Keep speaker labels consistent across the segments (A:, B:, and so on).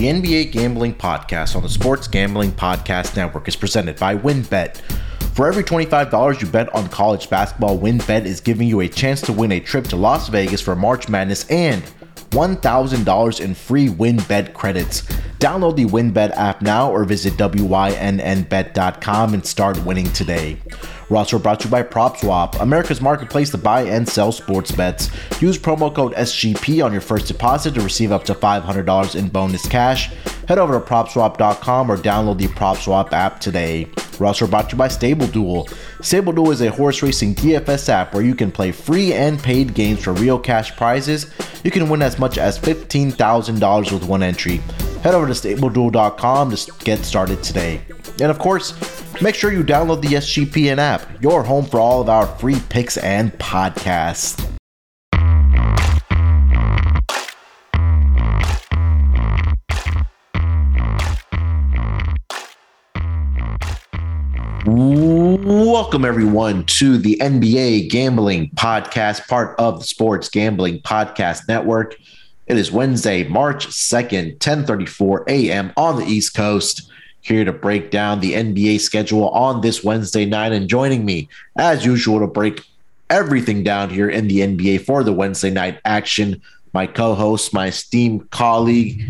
A: The NBA Gambling Podcast on the Sports Gambling Podcast Network is presented by WynnBET. For every $25 you bet on college basketball, WynnBET is giving you a chance to win a trip to Las Vegas for March Madness and $1,000 in free WynnBET credits. Download the WynnBET app now or visit WYNNBet.com and start winning today. We're also brought to you by PropSwap, America's marketplace to buy and sell sports bets. Use promo code SGP on your first deposit to receive up to $500 in bonus cash. Head over to PropSwap.com or download the PropSwap app today. We're also brought to you by Stable Duel. Stable Duel is a horse racing DFS app where you can play free and paid games for real cash prizes. You can win as much as $15,000 with one entry. Head over to StableDuel.com to get started today. And of course, Make sure you download the SGPN app, your home for all of our free picks and podcasts. Welcome, everyone, to the NBA Gambling Podcast, part of the Sports Gambling Podcast Network. It is Wednesday, March 2nd, 10:34 a.m. on the East Coast here to break down the NBA schedule on this Wednesday night. And joining me, as usual, to break everything down here in the NBA for the Wednesday night action, my co host, my esteemed colleague,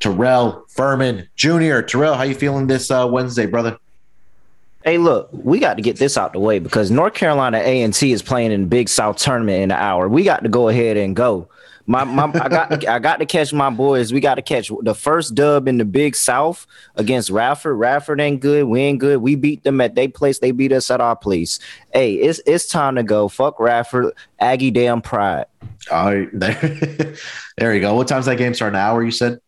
A: Terrell Furman Jr. Terrell, how you feeling this uh, Wednesday, brother?
B: Hey, look, we got to get this out the way because North Carolina A and T is playing in Big South tournament in an hour. We got to go ahead and go. My, my I got I got to catch my boys. We got to catch the first dub in the Big South against Radford. Radford ain't good. We ain't good. We beat them at their place. They beat us at our place. Hey, it's it's time to go. Fuck Radford. Aggie damn pride.
A: All right, there, there you go. What time's that game start? An hour? You said.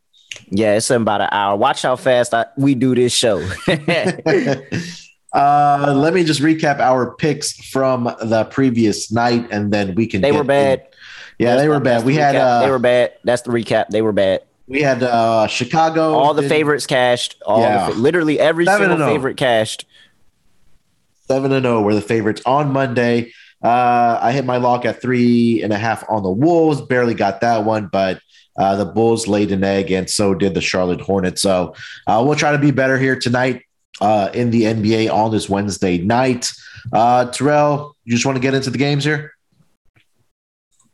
B: Yeah, it's in about an hour. Watch how fast I, we do this show.
A: uh, let me just recap our picks from the previous night, and then we can.
B: They were bad.
A: In- yeah, they were bad. We had uh,
B: they were bad. That's the recap. They were bad.
A: We had uh, Chicago.
B: All the did, favorites cashed. All yeah. the, literally every Seven single oh. favorite cashed.
A: Seven and zero oh were the favorites on Monday. Uh, I hit my lock at three and a half on the Wolves. Barely got that one, but uh, the Bulls laid an egg, and so did the Charlotte Hornets. So uh, we'll try to be better here tonight uh, in the NBA on this Wednesday night. Uh, Terrell, you just want to get into the games here?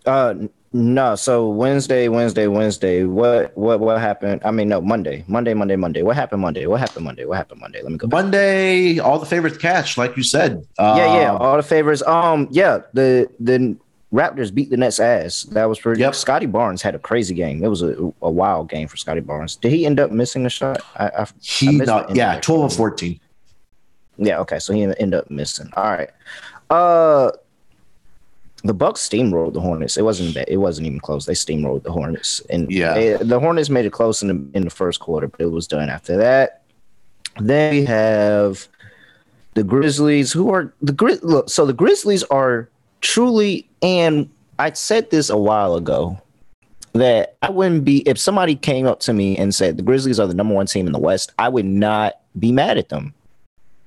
B: Uh, no. So Wednesday, Wednesday, Wednesday. What, what, what happened? I mean, no, Monday, Monday, Monday, Monday. What happened Monday? What happened Monday? What happened Monday? Let me go.
A: Back. Monday, all the favorites catch, like you said.
B: yeah, yeah, um, all the favorites. Um, yeah, the the Raptors beat the Nets ass. That was pretty. Yep. Scottie Barnes had a crazy game. It was a, a wild game for Scottie Barnes. Did he end up missing a shot? I, I
A: he I not, yeah, twelve of fourteen.
B: Yeah. Okay. So he ended up missing. All right. Uh, the Bucks steamrolled the Hornets. It wasn't bad. It wasn't even close. They steamrolled the Hornets, and yeah, they, the Hornets made it close in the in the first quarter, but it was done after that. Then we have the Grizzlies, who are the Grizz. Look, so the Grizzlies are truly, and I said this a while ago that I wouldn't be if somebody came up to me and said the Grizzlies are the number one team in the West. I would not be mad at them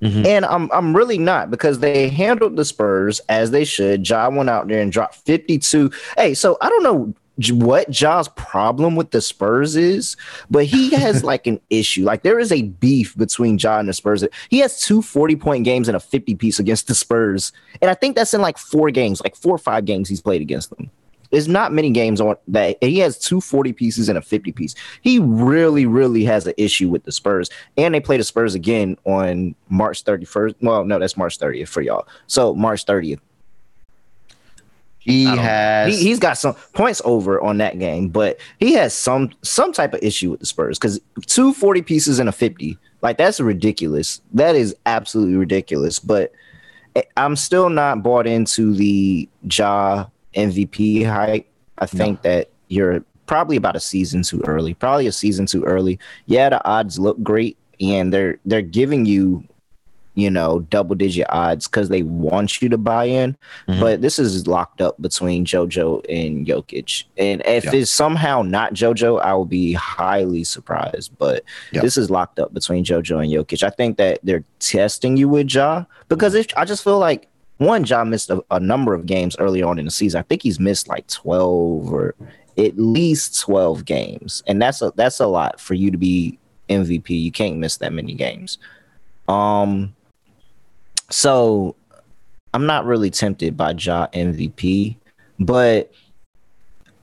B: Mm-hmm. And I'm I'm really not because they handled the Spurs as they should. Ja went out there and dropped 52. Hey, so I don't know what Ja's problem with the Spurs is, but he has like an issue. Like there is a beef between Ja and the Spurs. He has two 40 point games and a 50 piece against the Spurs. And I think that's in like four games, like four or five games he's played against them. There's not many games on that he has two 40 pieces and a 50 piece. He really, really has an issue with the Spurs. And they play the Spurs again on March 31st. Well, no, that's March 30th for y'all. So March 30th.
A: He has
B: he, has got some points over on that game, but he has some some type of issue with the Spurs because two 40 pieces and a 50. Like that's ridiculous. That is absolutely ridiculous. But eh, I'm still not bought into the Ja MVP hype. I think no. that you're probably about a season too early. Probably a season too early. Yeah, the odds look great, and they're they're giving you, you know, double digit odds because they want you to buy in. Mm-hmm. But this is locked up between JoJo and Jokic, and if yeah. it's somehow not JoJo, I will be highly surprised. But yeah. this is locked up between JoJo and Jokic. I think that they're testing you with Ja because if I just feel like one, John missed a, a, number of games early on in the season. I think he's missed like 12 or at least 12 games. And that's a that's a lot for you to be MVP. You can't miss that many games. Um so I'm not really tempted by Ja MVP, but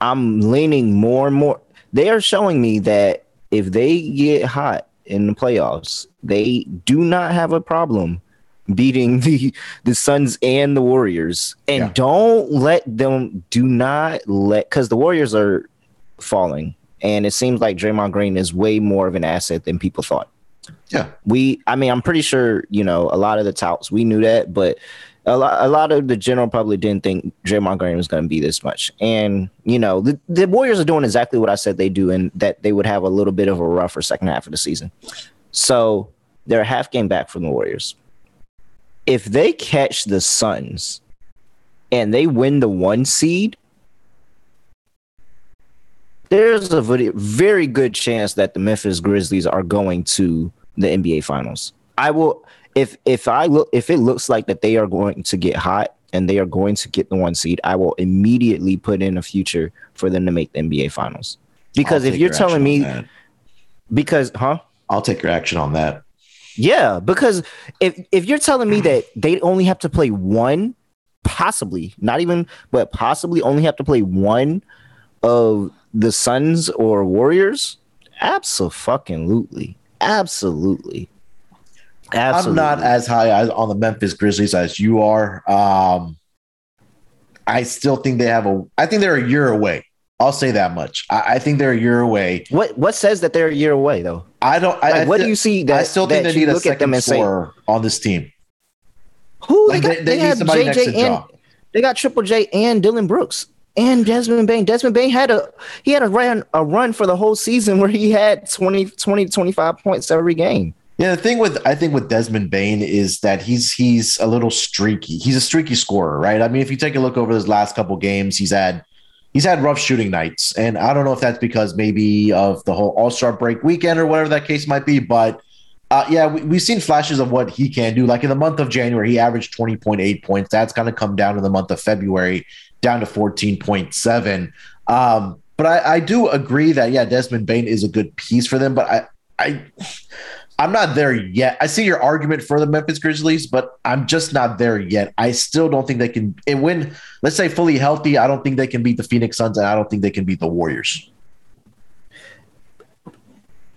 B: I'm leaning more and more. They are showing me that if they get hot in the playoffs, they do not have a problem beating the the Suns and the Warriors. And yeah. don't let them do not let because the Warriors are falling. And it seems like Draymond Green is way more of an asset than people thought.
A: Yeah.
B: We I mean, I'm pretty sure, you know, a lot of the touts we knew that, but a lot, a lot of the general public didn't think Draymond Green was going to be this much. And, you know, the, the Warriors are doing exactly what I said they do, and that they would have a little bit of a rougher second half of the season. So they're a half game back from the Warriors. If they catch the Suns and they win the one seed, there's a very good chance that the Memphis Grizzlies are going to the NBA Finals. I will if if I look if it looks like that they are going to get hot and they are going to get the one seed, I will immediately put in a future for them to make the NBA finals. Because if you're telling me because huh?
A: I'll take your action on that.
B: Yeah, because if if you're telling me that they only have to play one, possibly, not even, but possibly only have to play one of the Suns or Warriors, absolutely. Absolutely.
A: Absolutely. I'm not as high on the Memphis Grizzlies as you are. Um, I still think they have a. I think they're a year away. I'll say that much. I, I, think they're a year away.
B: What What says that they're a year away though?
A: I don't.
B: Like,
A: I,
B: what do you see? That,
A: I still think they need a second and say, on this team.
B: Who like they, got, they, they, they have JJ and they got Triple J and Dillon Brooks and Desmond Bane. Desmond Bane had a he had a run a run for the whole season where he had 20, 20 25 points every game.
A: Yeah, the thing with I think with Desmond Bane is that he's he's a little streaky. He's a streaky scorer, right? I mean, if you take a look over his last couple games, he's had he's had rough shooting nights, and I don't know if that's because maybe of the whole All Star break weekend or whatever that case might be, but. Uh, yeah, we, have seen flashes of what he can do. Like in the month of January, he averaged 20.8 points. That's kind of come down in the month of February, down to 14.7. Um, but I, I, do agree that, yeah, Desmond Bane is a good piece for them. But I, I, I'm not there yet. I see your argument for the Memphis Grizzlies, but I'm just not there yet. I still don't think they can. And when, let's say, fully healthy, I don't think they can beat the Phoenix Suns, and I don't think they can beat the Warriors.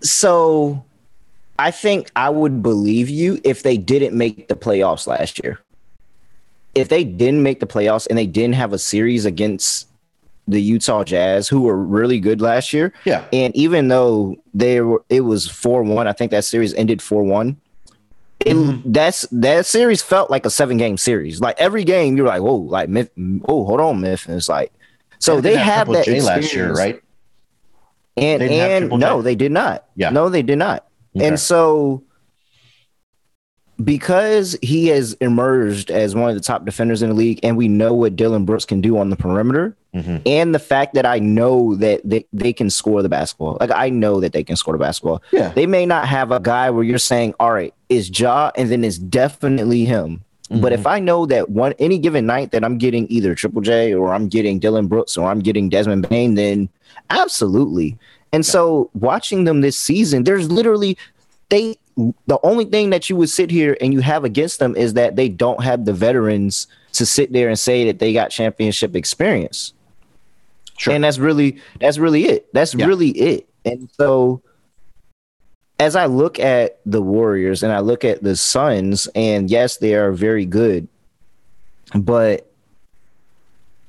B: So, I think I would believe you if they didn't make the playoffs last year. If they didn't make the playoffs and they didn't have a series against the Utah Jazz, who were really good last year.
A: Yeah.
B: And even though they were, it was four one. I think that series ended four one. Mm-hmm. That's that series felt like a seven game series. Like every game, you're like, whoa, like Myth, oh, hold on, Myth. And it's like, so yeah, they, they have that J last year,
A: right?
B: And and no, they did not.
A: Yeah,
B: no, they did not. Okay. And so because he has emerged as one of the top defenders in the league, and we know what Dillon Brooks can do on the perimeter, mm-hmm. and the fact that I know that they, they can score the basketball. Like I know that they can score the basketball.
A: Yeah.
B: They may not have a guy where you're saying, all right, is Ja, and then it's definitely him. Mm-hmm. But if I know that one any given night that I'm getting either Triple J or I'm getting Dillon Brooks or I'm getting Desmond Bane, then absolutely. And yeah. so watching them this season, there's literally they the only thing that you would sit here and you have against them is that they don't have the veterans to sit there and say that they got championship experience. Sure. And that's really that's really it. That's yeah. really it. And so as I look at the Warriors and I look at the Suns, and yes, they are very good, but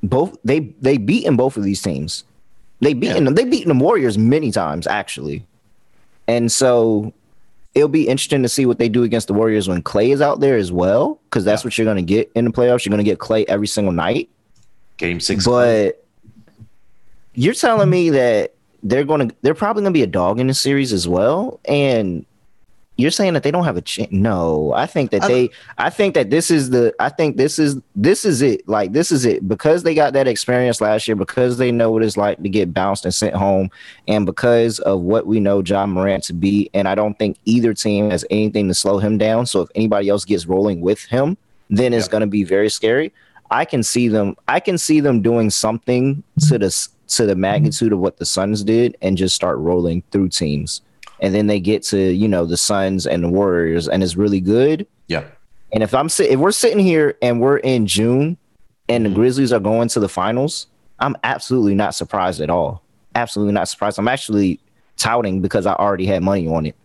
B: both they they beaten both of these teams. They beaten yeah. them. They beaten the Warriors many times actually, and so it'll be interesting to see what they do against the Warriors when Clay is out there as well, because that's yeah. what you're going to get in the playoffs. You're going to get Clay every single night.
A: Game six,
B: but you're telling me that they're going to they're probably going to be a dog in the series as well, and you're saying that they don't have a chance. No, I think that I they. I think that this is the. I think this is this is it. Like this is it because they got that experience last year. Because they know what it's like to get bounced and sent home, and because of what we know Ja Morant to be. And I don't think either team has anything to slow him down. So if anybody else gets rolling with him, then it's yeah. going to be very scary. I can see them. I can see them doing something to the to the magnitude of what the Suns did and just start rolling through teams. And then they get to, you know, the Suns and the Warriors and it's really good.
A: Yeah.
B: And if I'm if we're sitting here and we're in June and the mm-hmm. Grizzlies are going to the finals, I'm absolutely not surprised at all. Absolutely not surprised. I'm actually touting because I already had money on it.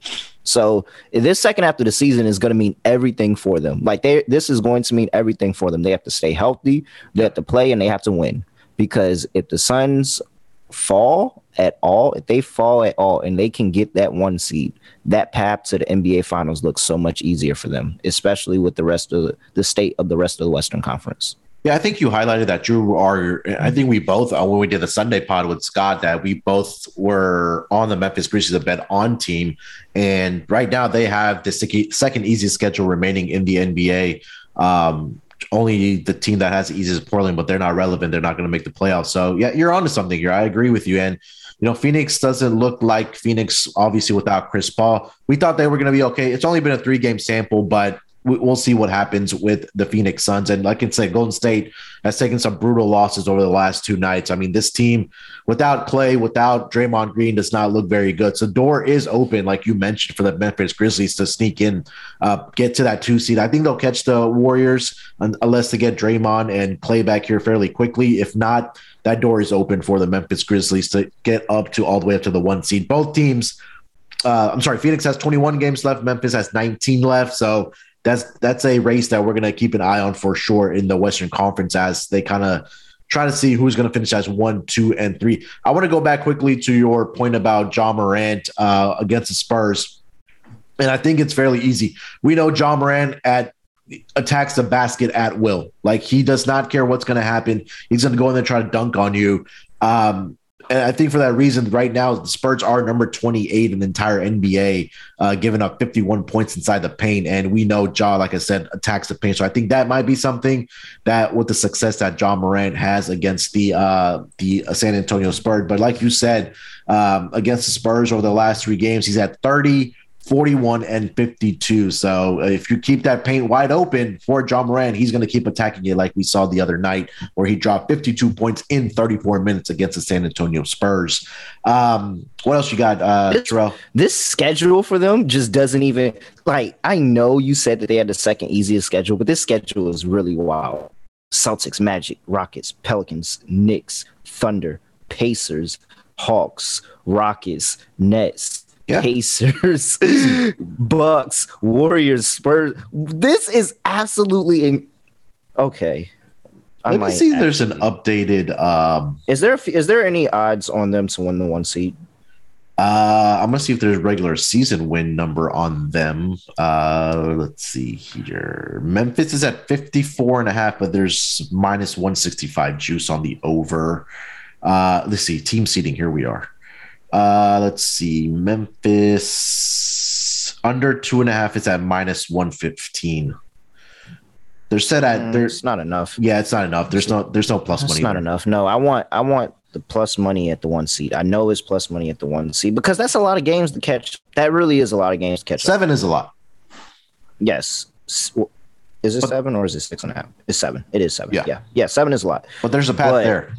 B: So this second half of the season is going to mean everything for them. Like they, this is going to mean everything for them. They have to stay healthy, they have to play, and they have to win. Because if the Suns fall at all, if they fall at all, and they can get that one seed, that path to the NBA Finals looks so much easier for them, especially with the rest of the, state of the rest of the Western Conference.
A: Yeah, I think you highlighted that Drew are I think we both uh, when we did the Sunday pod with Scott that we both were on the Memphis Grizzlies a bet on team and right now they have the second easiest schedule remaining in the NBA. Um, only the team that has the easiest Portland, but they're not relevant. They're not going to make the playoffs. So yeah, you're onto something here. I agree with you. And you know, Phoenix doesn't look like Phoenix, obviously without Chris Paul. We thought they were going to be okay. It's only been a three game sample, but we'll see what happens with the Phoenix Suns. And like I said, Golden State has taken some brutal losses over the last two nights. I mean, this team without Clay, without Draymond Green, does not look very good. So door is open, like you mentioned, for the Memphis Grizzlies to sneak in, uh, get to that two seed. I think they'll catch the Warriors unless they get Draymond and Clay back here fairly quickly. If not, that door is open for the Memphis Grizzlies to get up to all the way up to the one seed. Both teams. Uh, I'm sorry, Phoenix has 21 games left. Memphis has 19 left. So that's that's a race that we're going to keep an eye on for sure in the Western Conference as they kind of try to see who's going to finish as one, two, and three. I want to go back quickly to your point about Ja Morant uh, against the Spurs, and I think it's fairly easy. We know Ja Morant at attacks the basket at will. Like he does not care what's going to happen. He's going to go in there and try to dunk on you. Um, and I think for that reason, right now the Spurs are number 28 in the entire NBA, uh, giving up 51 points inside the paint. And we know Ja, like I said, attacks the paint. So I think that might be something that with the success that Ja Morant has against the uh, the San Antonio Spurs. But like you said, um, against the Spurs over the last three games, he's at 30, 41 and 52. So uh, if you keep that paint wide open for Ja Morant, he's going to keep attacking you like we saw the other night, where he dropped 52 points in 34 minutes against the San Antonio Spurs. Um, what else you got, uh, this, Terrell?
B: This schedule for them just doesn't even like. I know you said that they had the second easiest schedule, but this schedule is really wild. Celtics, Magic, Rockets, Pelicans, Knicks, Thunder, Pacers, Hawks, Rockets, Nets, yeah. Pacers, Bucks, Warriors, Spurs. This is absolutely in- okay.
A: I Let me see. There's an updated. Um,
B: is there is there any odds on them to win the one seed?
A: Uh, I'm gonna see if there's regular season win number on them. Uh, let's see here. Memphis is at 54 and a half, but there's minus 165 juice on the over. Uh, let's see team seating. Here we are. Uh, let's see. Memphis under two and a half is at minus 115. They're set at mm, there's
B: not enough.
A: Yeah, it's not enough. There's no there's no plus
B: it's
A: money.
B: not there. enough. No, I want I want the plus money at the one seat. I know it's plus money at the one seat because that's a lot of games to catch. That really is a lot of games to catch.
A: Seven up. is a lot.
B: Yes. Is it but, seven or is it six and a half? It's seven. It is seven. Yeah. Yeah. Yeah. Seven is a lot.
A: But there's a path but, there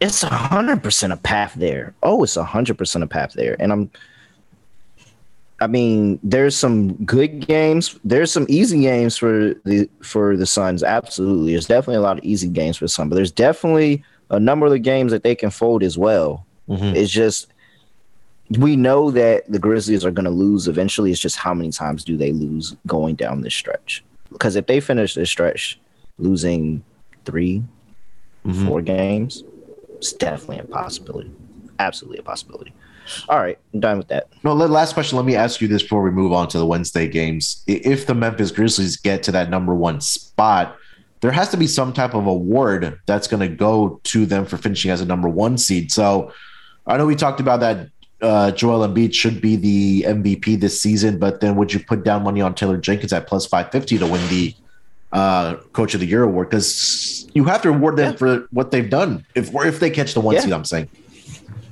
B: it's a hundred percent a path there. Oh, it's a hundred percent a path there. And I'm I mean, there's some good games. There's some easy games for the for the Suns. Absolutely, there's definitely a lot of easy games for some, but there's definitely a number of the games that they can fold as well. Mm-hmm. It's just we know that the Grizzlies are going to lose eventually. It's just how many times do they lose going down this stretch? Because if they finish this stretch losing 3 mm-hmm. four games, it's definitely a possibility. Absolutely a possibility. All right, I'm done with that.
A: No, last question. Let me ask you this before we move on to the Wednesday games. If the Memphis Grizzlies get to that number one spot, there has to be some type of award that's going to go to them for finishing as a number one seed. So I know we talked about that uh, Joel Embiid should be the MVP this season, but then would you put down money on Taylor Jenkins at plus 550 to win the uh, Coach of the Year award? Because you have to reward them yeah. for what they've done if if they catch the one yeah. seed. I'm saying.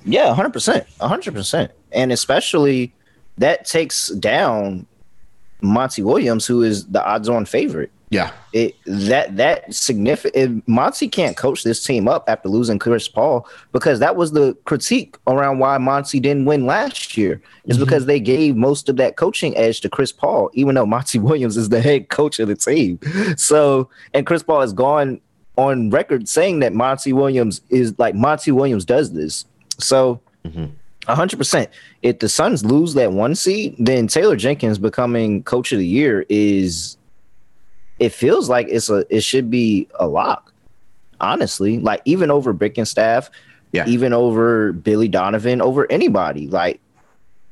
B: Yeah, hundred percent, hundred percent, and especially that takes down Monty Williams, who is the odds-on favorite.
A: Yeah,
B: it that that significant. Monty can't coach this team up after losing Chris Paul because that was the critique around why Monty didn't win last year. Is mm-hmm. because they gave most of that coaching edge to Chris Paul, even though Monty Williams is the head coach of the team. So, and Chris Paul has gone on record saying that Monty Williams is like Monty Williams does this. So. Mm-hmm hundred percent. If the Suns lose that one seed, then Taylor Jenkins becoming coach of the year is it feels like it's a it should be a lock. Honestly, like even over Bickerstaff, yeah, even over Billy Donovan, over anybody. Like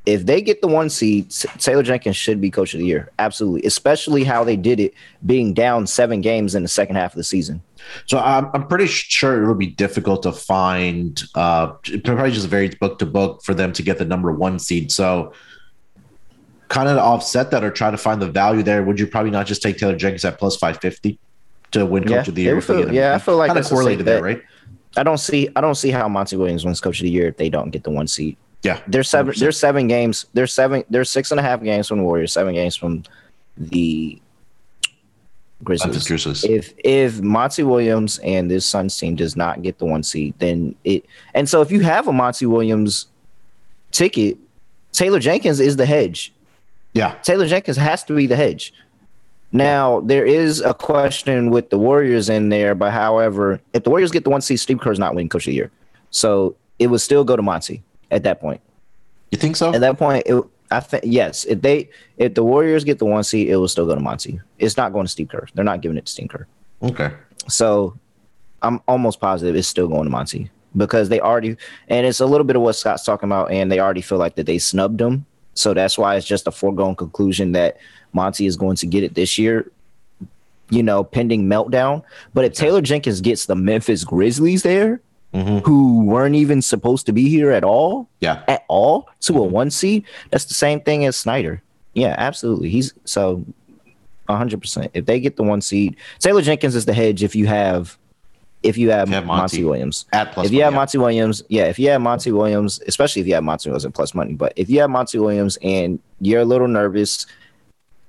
B: if they get the one seed, Taylor Jenkins should be coach of the year. Absolutely, especially how they did it, being down seven games in the second half of the season.
A: So I'm, I'm pretty sure it'll be difficult to find, uh, probably just very book to book for them to get the number one seed. So kind of offset that or try to find the value there, would you probably not just take Taylor Jenkins at plus 550 to win
B: yeah,
A: coach of the year?
B: Feel, yeah, I feel like
A: kind of correlated there, right?
B: I don't see I don't see how Monty Williams wins coach of the year if they don't get the one seed.
A: Yeah.
B: There's seven there's seven games. There's seven there's six and a half games from the Warriors, seven games from the Grizzlies. Grizzlies. If if Monty Williams and this Suns team does not get the one seed, then it and so if you have a Monty Williams ticket, Taylor Jenkins is the hedge.
A: Yeah.
B: Taylor Jenkins has to be the hedge. Now, there is a question with the Warriors in there, but however, if the Warriors get the one seed, Steve Kerr's not winning coach of the year. So it would still go to Monty at that point.
A: You think so?
B: At that point, it, I think yes. If they if the Warriors get the one seed, it will still go to Monty. It's not going to Steve Kerr. They're not giving it to Steve Kerr.
A: Okay.
B: So I'm almost positive it's still going to Monty because they already and it's a little bit of what Scott's talking about, and they already feel like that they snubbed him so that's why it's just a foregone conclusion that Monty is going to get it this year, you know, pending meltdown. But if Taylor Jenkins gets the Memphis Grizzlies there, mm-hmm. who weren't even supposed to be here at all,
A: yeah,
B: at all, to a one seed, that's the same thing as Snyder. Yeah, absolutely. He's so 100%. If they get the one seed, Taylor Jenkins is the hedge if you have if you have, if you have Monty, Monty, Williams.
A: At plus
B: if you have Monty Williams, yeah, if you have Monty Williams, especially if you have Monty Williams at plus money, but if you have Monty Williams and you're a little nervous,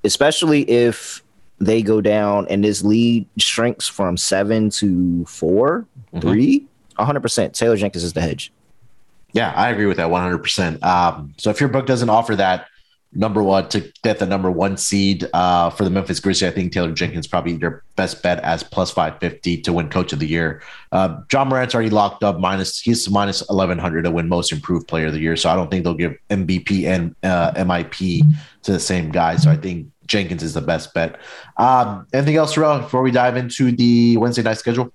B: especially if they go down and this lead shrinks from seven to 4 mm-hmm. three, 100%. Taylor Jenkins is the hedge.
A: Yeah, I agree with that 100%. Um, so if your book doesn't offer that, number one to get the number one seed uh, for the Memphis Grizzlies. I think Taylor Jenkins probably your best bet as plus five fifty to win Coach of the Year. Uh, Ja Morant's already locked up minus he's minus eleven hundred to win Most Improved Player of the Year. So I don't think they'll give MVP and uh, MIP to the same guy. So I think Jenkins is the best bet. Um, anything else, Terrell, before we dive into the Wednesday night schedule?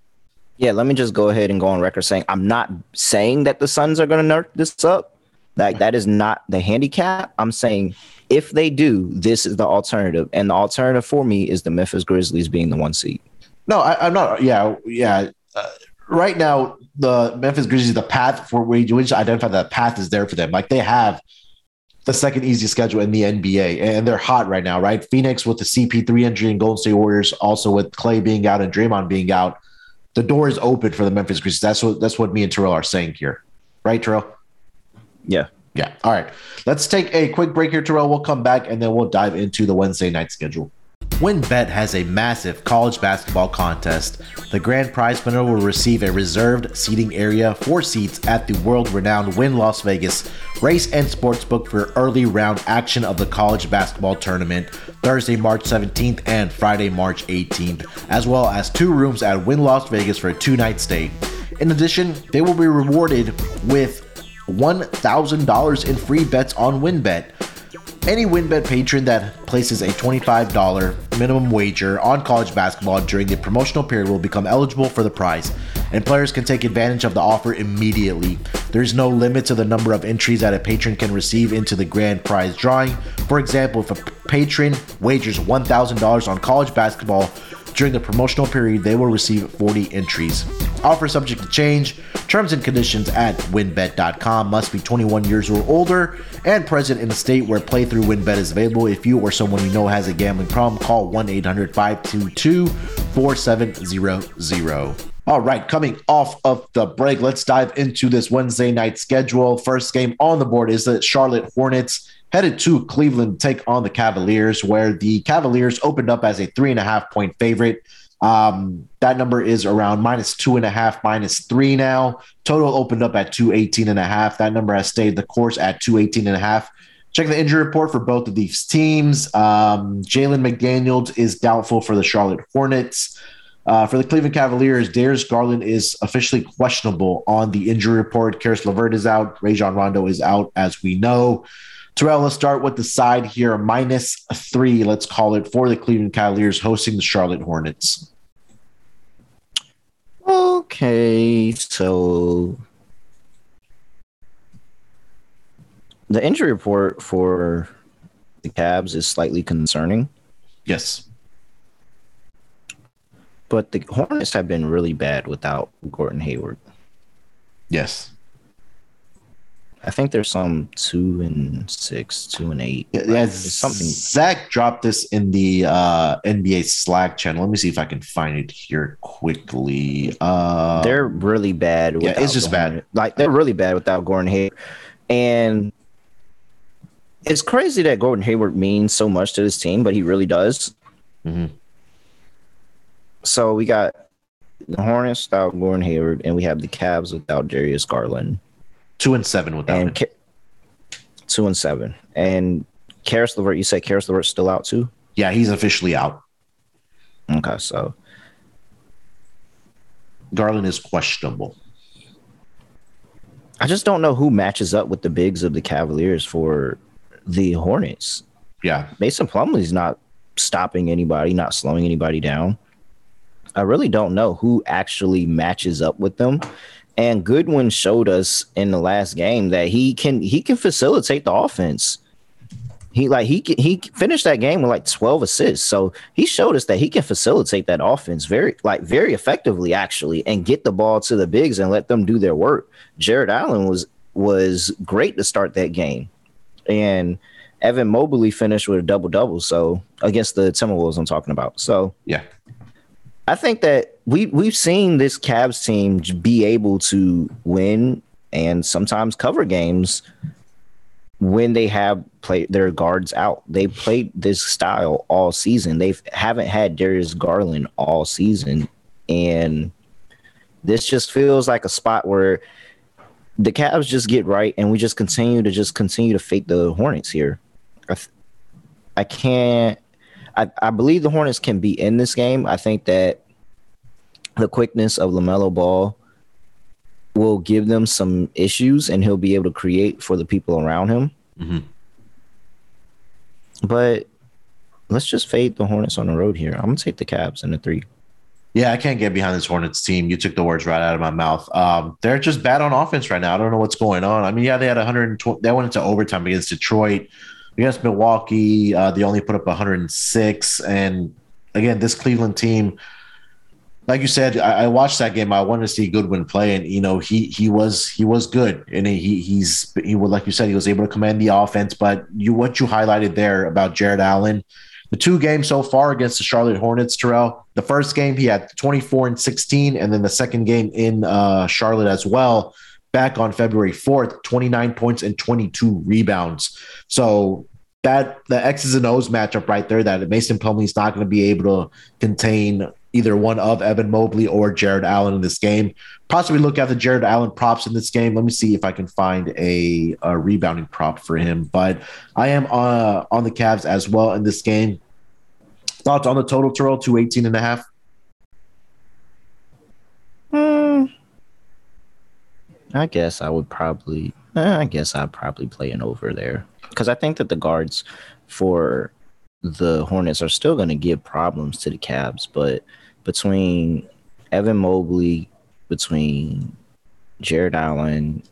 B: Yeah, let me just go ahead and go on record saying I'm not saying that the Suns are going to nerf this up. Like that is not the handicap. I'm saying if they do, this is the alternative, and the alternative for me is the Memphis Grizzlies being the one seed.
A: No, I, am not. Yeah, yeah. Uh, right now, the Memphis Grizzlies, the path for we which identify that path is there for them. Like they have the second easiest schedule in the NBA, and they're hot right now. Right, Phoenix with the CP3 injury, and Golden State Warriors also with Clay being out and Draymond being out. The door is open for the Memphis Grizzlies. That's what that's what me and Terrell are saying here, right, Terrell?
B: Yeah.
A: Yeah. All right. Let's take a quick break here, Terrell. We'll come back and then we'll dive into the Wednesday night schedule. WynnBET has a massive college basketball contest. The grand prize winner will receive a reserved seating area for seats at the world renowned Wynn Las Vegas race and sportsbook for early round action of the college basketball tournament Thursday, March 17th and Friday, March 18th, as well as two rooms at Wynn Las Vegas for a two night stay. In addition, they will be rewarded with $1,000 in free bets on WynnBET. Any WynnBET patron that places a $25 minimum wager on college basketball during the promotional period will become eligible for the prize, and players can take advantage of the offer immediately. There's no limit to the number of entries that a patron can receive into the grand prize drawing. For example, if a patron wagers $1,000 on college basketball during the promotional period, they will receive 40 entries. Offer subject to change. Terms and conditions at wynnbet.com Must be 21 years or older and present in a state where playthrough WynnBET is available. If you or someone you know has a gambling problem, call 1 800 522 4700. All right, coming off of the break, let's dive into this Wednesday night schedule. First game on the board is the Charlotte Hornets headed to Cleveland to take on the Cavaliers, where the Cavaliers opened up as a three and a half point favorite. Um, that number is around minus two and a half, minus three now. Total opened up at 218 and a half. That number has stayed the course at 218 and a half. Check the injury report for both of these teams. Um, Jalen McDaniels is doubtful for the Charlotte Hornets. Uh, for the Cleveland Cavaliers, Darius Garland is officially questionable on the injury report. Caris LeVert is out. Rajon Rondo is out, as we know. Terrell, let's start with the side here. Minus three, let's call it, for the Cleveland Cavaliers hosting the Charlotte Hornets.
B: Okay, so the injury report for the Cavs is slightly concerning.
A: Yes.
B: But the Hornets have been really bad without Gordon Hayward.
A: Yes.
B: I think there's some two and six, two and eight.
A: Yeah, yeah something. Zach dropped this in the uh, NBA Slack channel. Let me see if I can find it here quickly. Uh,
B: they're really bad.
A: Yeah, it's just
B: Gordon.
A: bad.
B: Like they're really bad without Gordon Hayward, and it's crazy that Gordon Hayward means so much to this team, but he really does. Mm-hmm. So we got the Hornets without Gordon Hayward, and we have the Cavs without Darius Garland.
A: Two and seven without and him.
B: two and seven. And Caris LeVert, you said Caris LeVert's still out too?
A: Yeah, he's officially out.
B: Okay, so
A: Garland is questionable.
B: I just don't know who matches up with the bigs of the Cavaliers for the Hornets.
A: Yeah.
B: Mason Plumlee's not stopping anybody, not slowing anybody down. I really don't know who actually matches up with them. And Goodwin showed us in the last game that he can he can facilitate the offense. He like he he finished that game with like 12 assists. So he showed us that he can facilitate that offense very like very effectively actually and get the ball to the bigs and let them do their work. Jarrett Allen was was great to start that game. And Evan Mobley finished with a double double. So against the Timberwolves, I'm talking about. So
A: yeah,
B: I think that we we've seen this Cavs team be able to win and sometimes cover games when they have played their guards out. They played this style all season. They haven't had Darius Garland all season, and this just feels like a spot where the Cavs just get right, and we just continue to just continue to fake the Hornets here. I, I can't. I, I believe the Hornets can be in this game. I think that the quickness of LaMelo Ball will give them some issues, and he'll be able to create for the people around him. Mm-hmm. But let's just fade the Hornets on the road here. I'm gonna take the Cavs in the three.
A: Yeah, I can't get behind this Hornets team. You took the words right out of my mouth. Um, they're just bad on offense right now. I don't know what's going on. I mean, yeah, they had 120. They went into overtime against Detroit, against Milwaukee. Uh, they only put up 106. And again, this Cleveland team, like you said, I, I, watched that game. I wanted to see Goodwin play, and you know, he he was he was good, and he he's he would like you said, he was able to command the offense. But you what you highlighted there about Jarrett Allen the two games so far against the Charlotte Hornets, Terrell. The first game he had 24 and 16, and then the second game in uh, Charlotte as well, back on February 4th, 29 points and 22 rebounds. So that the X's and O's matchup right there, that Mason Plumlee is not going to be able to contain either one of Evan Mobley or Jarrett Allen in this game. Possibly look at the Jarrett Allen props in this game. Let me see if I can find a, a rebounding prop for him. But I am uh, on the Cavs as well in this game. Thoughts on the total, Terrell? 218 and a half?
B: Hmm. I guess I would probably, eh, I guess I'd probably play an over there because I think that the guards for the Hornets are still going to give problems to the Cavs, but between Evan Mobley, between Jarrett Allen,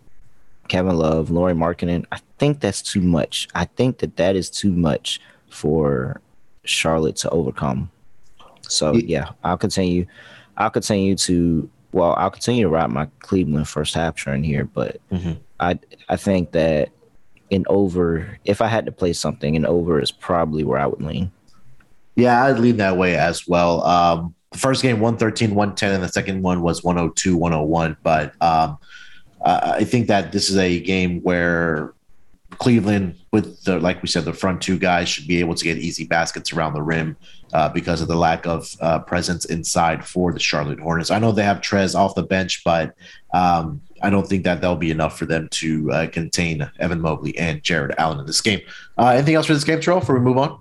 B: Kevin Love, Lauri Markkanen, I think that's too much. I think that that is too much for Charlotte to overcome. So yeah, I'll continue. I'll continue to well, I'll continue to ride my Cleveland first half trend here, but mm-hmm. I I think that in over, if I had to play something, in over is probably where I would lean.
A: Yeah, I'd lean that way as well. Um, the first game 113, 110, and the second one was 102, 101. But um, I think that this is a game where Cleveland, with the like we said, the front two guys should be able to get easy baskets around the rim uh, because of the lack of uh, presence inside for the Charlotte Hornets. I know they have Trez off the bench, but um, I don't think that that'll be enough for them to uh, contain Evan Mobley and Jarrett Allen in this game. Uh, anything else for this game, Terrell, before we move on?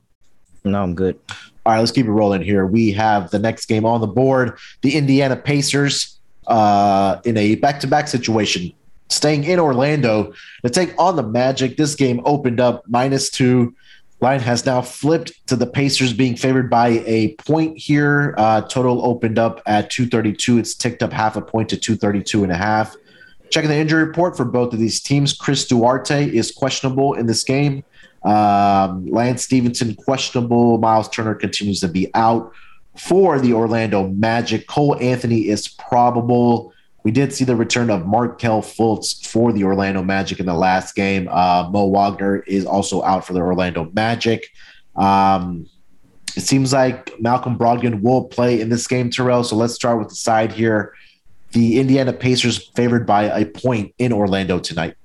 B: No, I'm good.
A: All right, let's keep it rolling here. We have the next game on the board the Indiana Pacers uh, in a back to back situation, staying in Orlando to take on the Magic. This game opened up minus two. Line has now flipped to the Pacers being favored by a point here. Uh, total opened up at 232. It's ticked up half a point to 232 and a half. Checking the injury report for both of these teams, Chris Duarte is questionable in this game. Um, Lance Stephenson questionable. Myles Turner continues to be out for the Orlando Magic. Cole Anthony is probable. We did see the return of Markelle Fultz for the Orlando Magic in the last game. Uh, Mo Wagner is also out for the Orlando Magic. Um, it seems like Malcolm Brogdon will play in this game, Terrell. So let's start with the side here the Indiana Pacers favored by a point in Orlando tonight?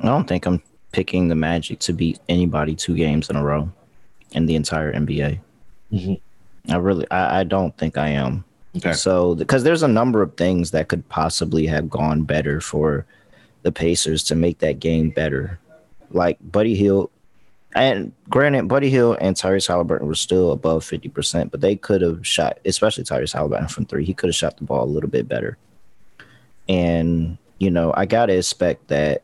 B: I don't think I'm picking the Magic to beat anybody two games in a row in the entire NBA. Mm-hmm. I really, I, I, don't think I am. Okay. So, because there's a number of things that could possibly have gone better for the Pacers to make that game better. Like Buddy Hield. and granted, Buddy Hield and Tyrese Halliburton were still above 50%, but they could have shot, especially Tyrese Halliburton from three, he could have shot the ball a little bit better. And, you know, I got to expect that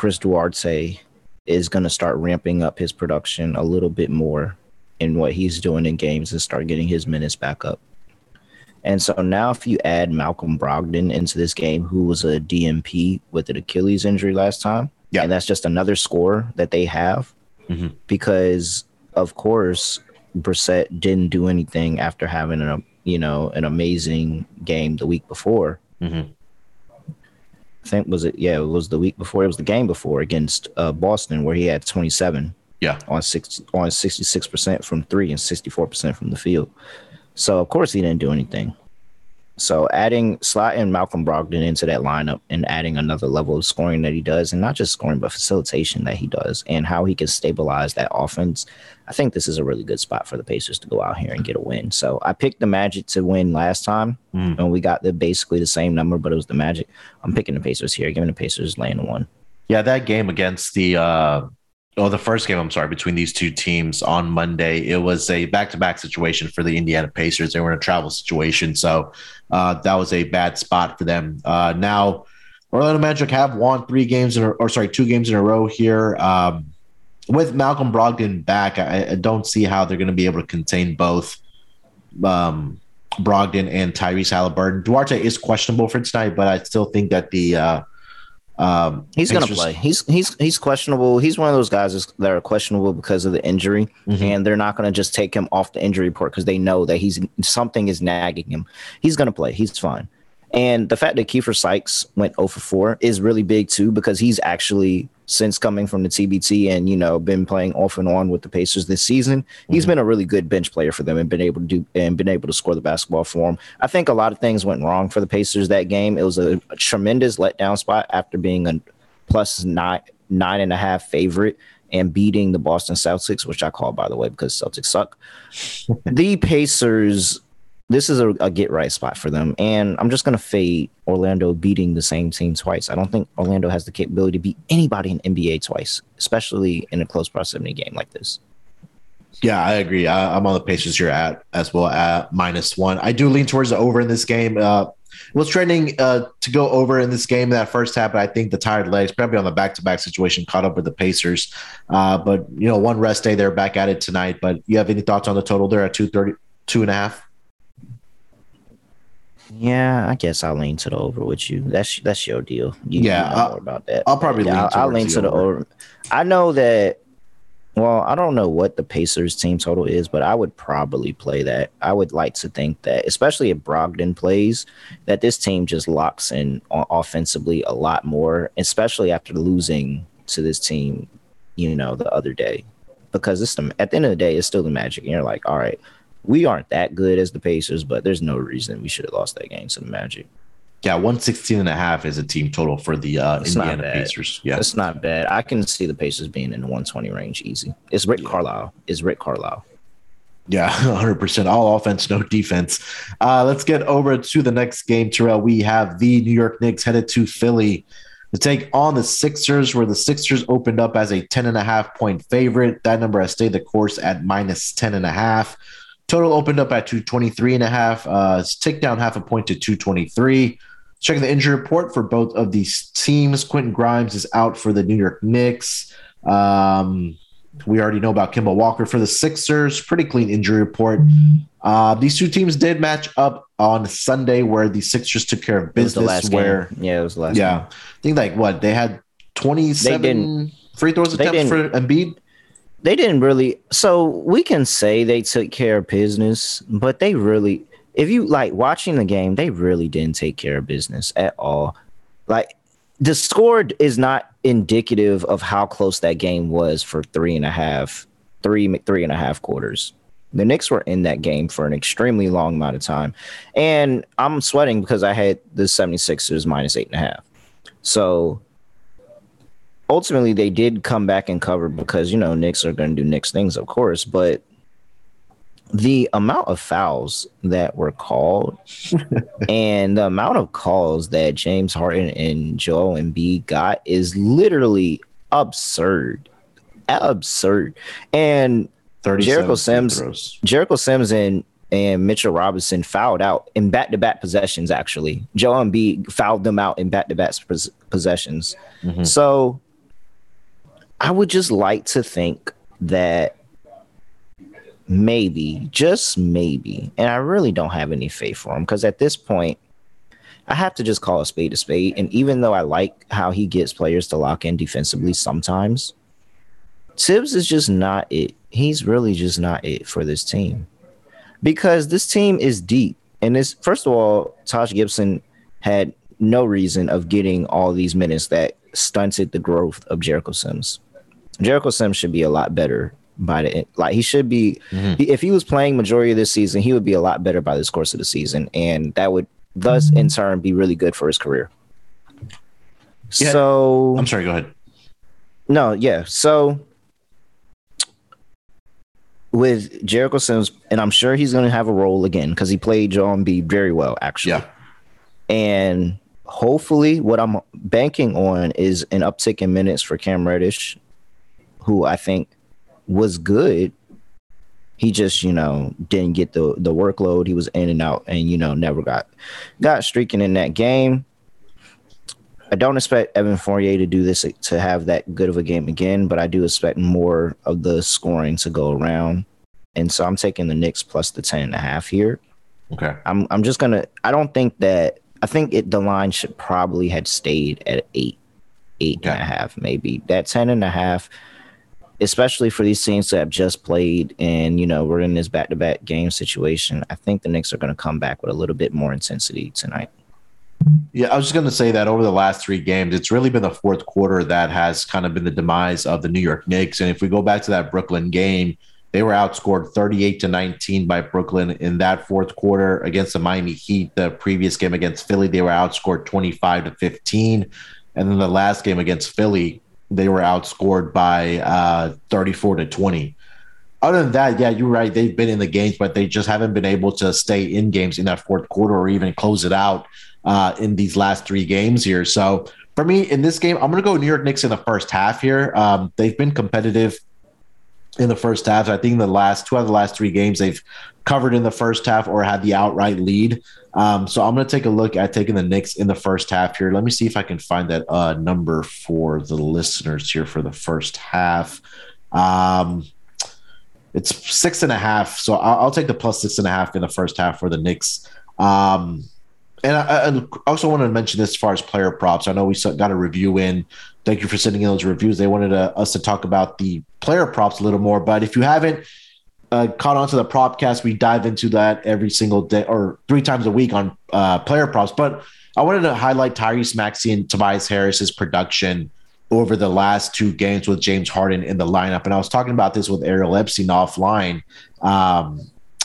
B: Chris Duarte is going to start ramping up his production a little bit more in what he's doing in games and start getting his minutes back up. And so now, if you add Malcolm Brogdon into this game, who was a DMP with an Achilles injury last time, yeah. and that's just another score that they have mm-hmm. because of course Brissett didn't do anything after having a you know an amazing game the week before. Mm-hmm. I think was it yeah it was the week before it was the game before against uh, Boston where he had 27
A: yeah
B: on six on 66 percent from three and 64 percent from the field. So of course he didn't do anything. So adding slot and Malcolm Brogdon into that lineup and adding another level of scoring that he does, and not just scoring but facilitation that he does, and how he can stabilize that offense. I think this is a really good spot for the Pacers to go out here and get a win. So I picked the Magic to win last time, mm. and we got the basically the same number, but it was the Magic. I'm picking the Pacers here, giving the Pacers laying one.
A: Yeah, that game against the uh oh, the first game, I'm sorry, between these two teams on Monday, it was a back to back situation for the Indiana Pacers. They were in a travel situation. So uh, that was a bad spot for them. Uh, now, Orlando Magic have won three games in a, or sorry, two games in a row here. Um, with Malcolm Brogdon back, I, I don't see how they're going to be able to contain both um, Brogdon and Tyrese Halliburton. Duarte is questionable for tonight, but I still think that the uh,
B: um, he's going to play. He's he's he's questionable. He's one of those guys that are questionable because of the injury, mm-hmm. and they're not going to just take him off the injury report because they know that he's something is nagging him. He's going to play. He's fine. And the fact that Keifer Sykes went 0 for 4 is really big too because he's actually since coming from the TBT and you know been playing off and on with the Pacers this season. Mm-hmm. He's been a really good bench player for them and been able to do and been able to score the basketball for them. I think a lot of things went wrong for the Pacers that game. It was a, a tremendous letdown spot after being a plus nine nine and a half favorite and beating the Boston Celtics, which I call by the way because Celtics suck. the Pacers this is a, a, get right spot for them. And I'm just going to fade Orlando beating the same team twice. I don't think Orlando has the capability to beat anybody in NBA twice, especially in a close proximity game like this.
A: Yeah, I agree. I, am on the Pacers here at as well at minus one. I do lean towards the over in this game. Uh, was trending uh, to go over in this game that first half, but I think the tired legs, probably on the back to back situation, caught up with the Pacers. Uh, but, you know, one rest day, they're back at it tonight. But you have any thoughts on the total there at 230, two and a half?
B: Yeah, I guess I'll lean to the over with you. That's that's your deal. You
A: yeah,
B: know more about that.
A: I'll probably
B: yeah,
A: lean.
B: I'll, I'll lean to the over. over. I know that. Well, I don't know what the Pacers team total is, but I would probably play that. I would like to think that, especially if Brogdon plays, that this team just locks in offensively a lot more, especially after losing to this team, you know, the other day, because it's the, at the end of the day, it's still the Magic, and you're like, all right we aren't that good as the Pacers, but there's no reason we should have lost that game to the Magic.
A: Yeah, 116 and a half is a team total for the uh, Indiana Pacers. Yeah.
B: It's not bad. I can see the Pacers being in the 120 range easy. It's Rick. Carlisle. It's Rick Carlisle.
A: Yeah, 100%. All offense, no defense. Uh, let's get over to the next game, Terrell. We have the New York Knicks headed to Philly to take on the Sixers, where the Sixers opened up as a 10 and a half point favorite. That number has stayed the course at minus 10 and a half. Total opened up at 223 and a half. Uh, down half a point to 223. Checking the injury report for both of these teams. Quentin Grimes is out for the New York Knicks. Um, we already know about Kemba Walker for the Sixers. Pretty clean injury report. Uh, these two teams did match up on Sunday, where the Sixers took care of business. Where
B: game. yeah, it was the last.
A: Yeah, game. I think like what they had twenty seven free throws attempts for Embiid.
B: They didn't really. So we can say they took care of business, but they really if you like watching the game, they really didn't take care of business at all. Like the score is not indicative of how close that game was for three and a half, three, three and a half quarters. The Knicks were in that game for an extremely long amount of time. And I'm sweating because I had the 76ers minus eight and a half. So ultimately they did come back and cover because, you know, Knicks are going to do Knicks things, of course, but the amount of fouls that were called and the amount of calls that James Harden and Joel Embiid got is literally absurd. Absurd. And Jericho Sims, Jericho Sims and and Mitchell Robinson fouled out in back-to-back possessions. Actually, Joel Embiid fouled them out in back-to-back possessions. Mm-hmm. So, I would just like to think that maybe, just maybe, and I really don't have any faith for him because at this point, I have to just call a spade a spade. And even though I like how he gets players to lock in defensively sometimes, Thibs is just not it. He's really just not it for this team because this team is deep. And this, first of all, Taj Gibson had no reason of getting all these minutes that stunted the growth of Jericho Sims. Jericho Sims should be a lot better by the end. Like he should be, mm-hmm. if he was playing majority of this season, he would be a lot better by this course of the season, and that would thus in turn be really good for his career. Yeah. So
A: I'm sorry. Go ahead.
B: No, yeah. So with Jericho Sims, and I'm sure he's going to have a role again because he played John B very well, actually. Yeah. And hopefully, what I'm banking on is an uptick in minutes for Cam Reddish, who I think was good. He just, you know, didn't get the the workload. He was in and out, and you know, never got got streaking in that game. I don't expect Evan Fournier to do this to have that good of a game again, but I do expect more of the scoring to go around. And so I'm taking the Knicks plus the 10 and a half here.
A: Okay.
B: I'm I'm just gonna I don't think that I think it the line should probably had stayed at eight, eight okay. and a half, maybe. That 10 and a half especially for these teams that have just played and you know we're in this back-to-back game situation i think the knicks are going to come back with a little bit more intensity tonight.
A: Yeah i was just going to say that over the last three games it's really been the fourth quarter that has kind of been the demise of the new york knicks. And if we go back to that brooklyn game they were outscored 38 to 19 by brooklyn in that fourth quarter against the miami heat. The previous game against philly they were outscored 25 to 15 and then the last game against philly they were outscored by uh, 34 to 20. Other than that, yeah, you're right. They've been in the games, but they just haven't been able to stay in games in that fourth quarter or even close it out uh, in these last three games here. So for me, in this game, I'm going to go New York Knicks in the first half here. Um, they've been competitive in the first half. I think the last two of the last three games they've covered in the first half or had the outright lead. Um, so I'm going to take a look at taking the Knicks in the first half here. Let me see if I can find that uh, number for the listeners here for the first half. Um, it's six and a half, so I'll, I'll, take the plus six and a half in the first half for the Knicks. Um, and I, I, also want to mention this as far as player props. I know we got a review in. Thank you for sending in those reviews. They wanted uh, us to talk about the player props a little more. But if you haven't uh, caught on to the propcast, we dive into that every single day or three times a week on uh, player props. But I wanted to highlight Tyrese Maxey and Tobias Harris's production over the last two games with James Harden in the lineup. And I was talking about this with Ariel Epstein offline um,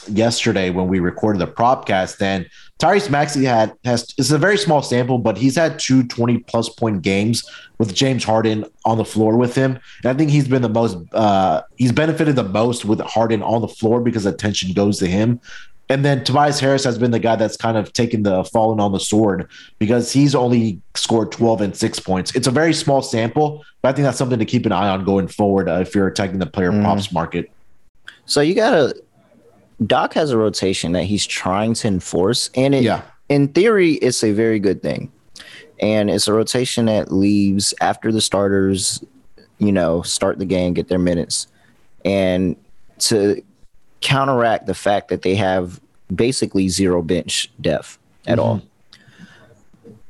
A: yesterday when we recorded the propcast. And Tyrese Maxey had has it's a very small sample, but he's had two 20 plus point games with James Harden on the floor with him. And I think he's been the most uh he's benefited the most with Harden on the floor because attention goes to him. And then Tobias Harris has been the guy that's kind of taken the fallen on the sword because he's only scored 12 and six points. It's a very small sample, but I think that's something to keep an eye on going forward uh, if you're attacking the player mm. props market.
B: So you got to, Doc has a rotation that he's trying to enforce. And it, yeah. in theory, it's a very good thing. And it's a rotation that leaves after the starters, you know, start the game, get their minutes. And to counteract the fact that they have basically zero bench depth at mm-hmm. all.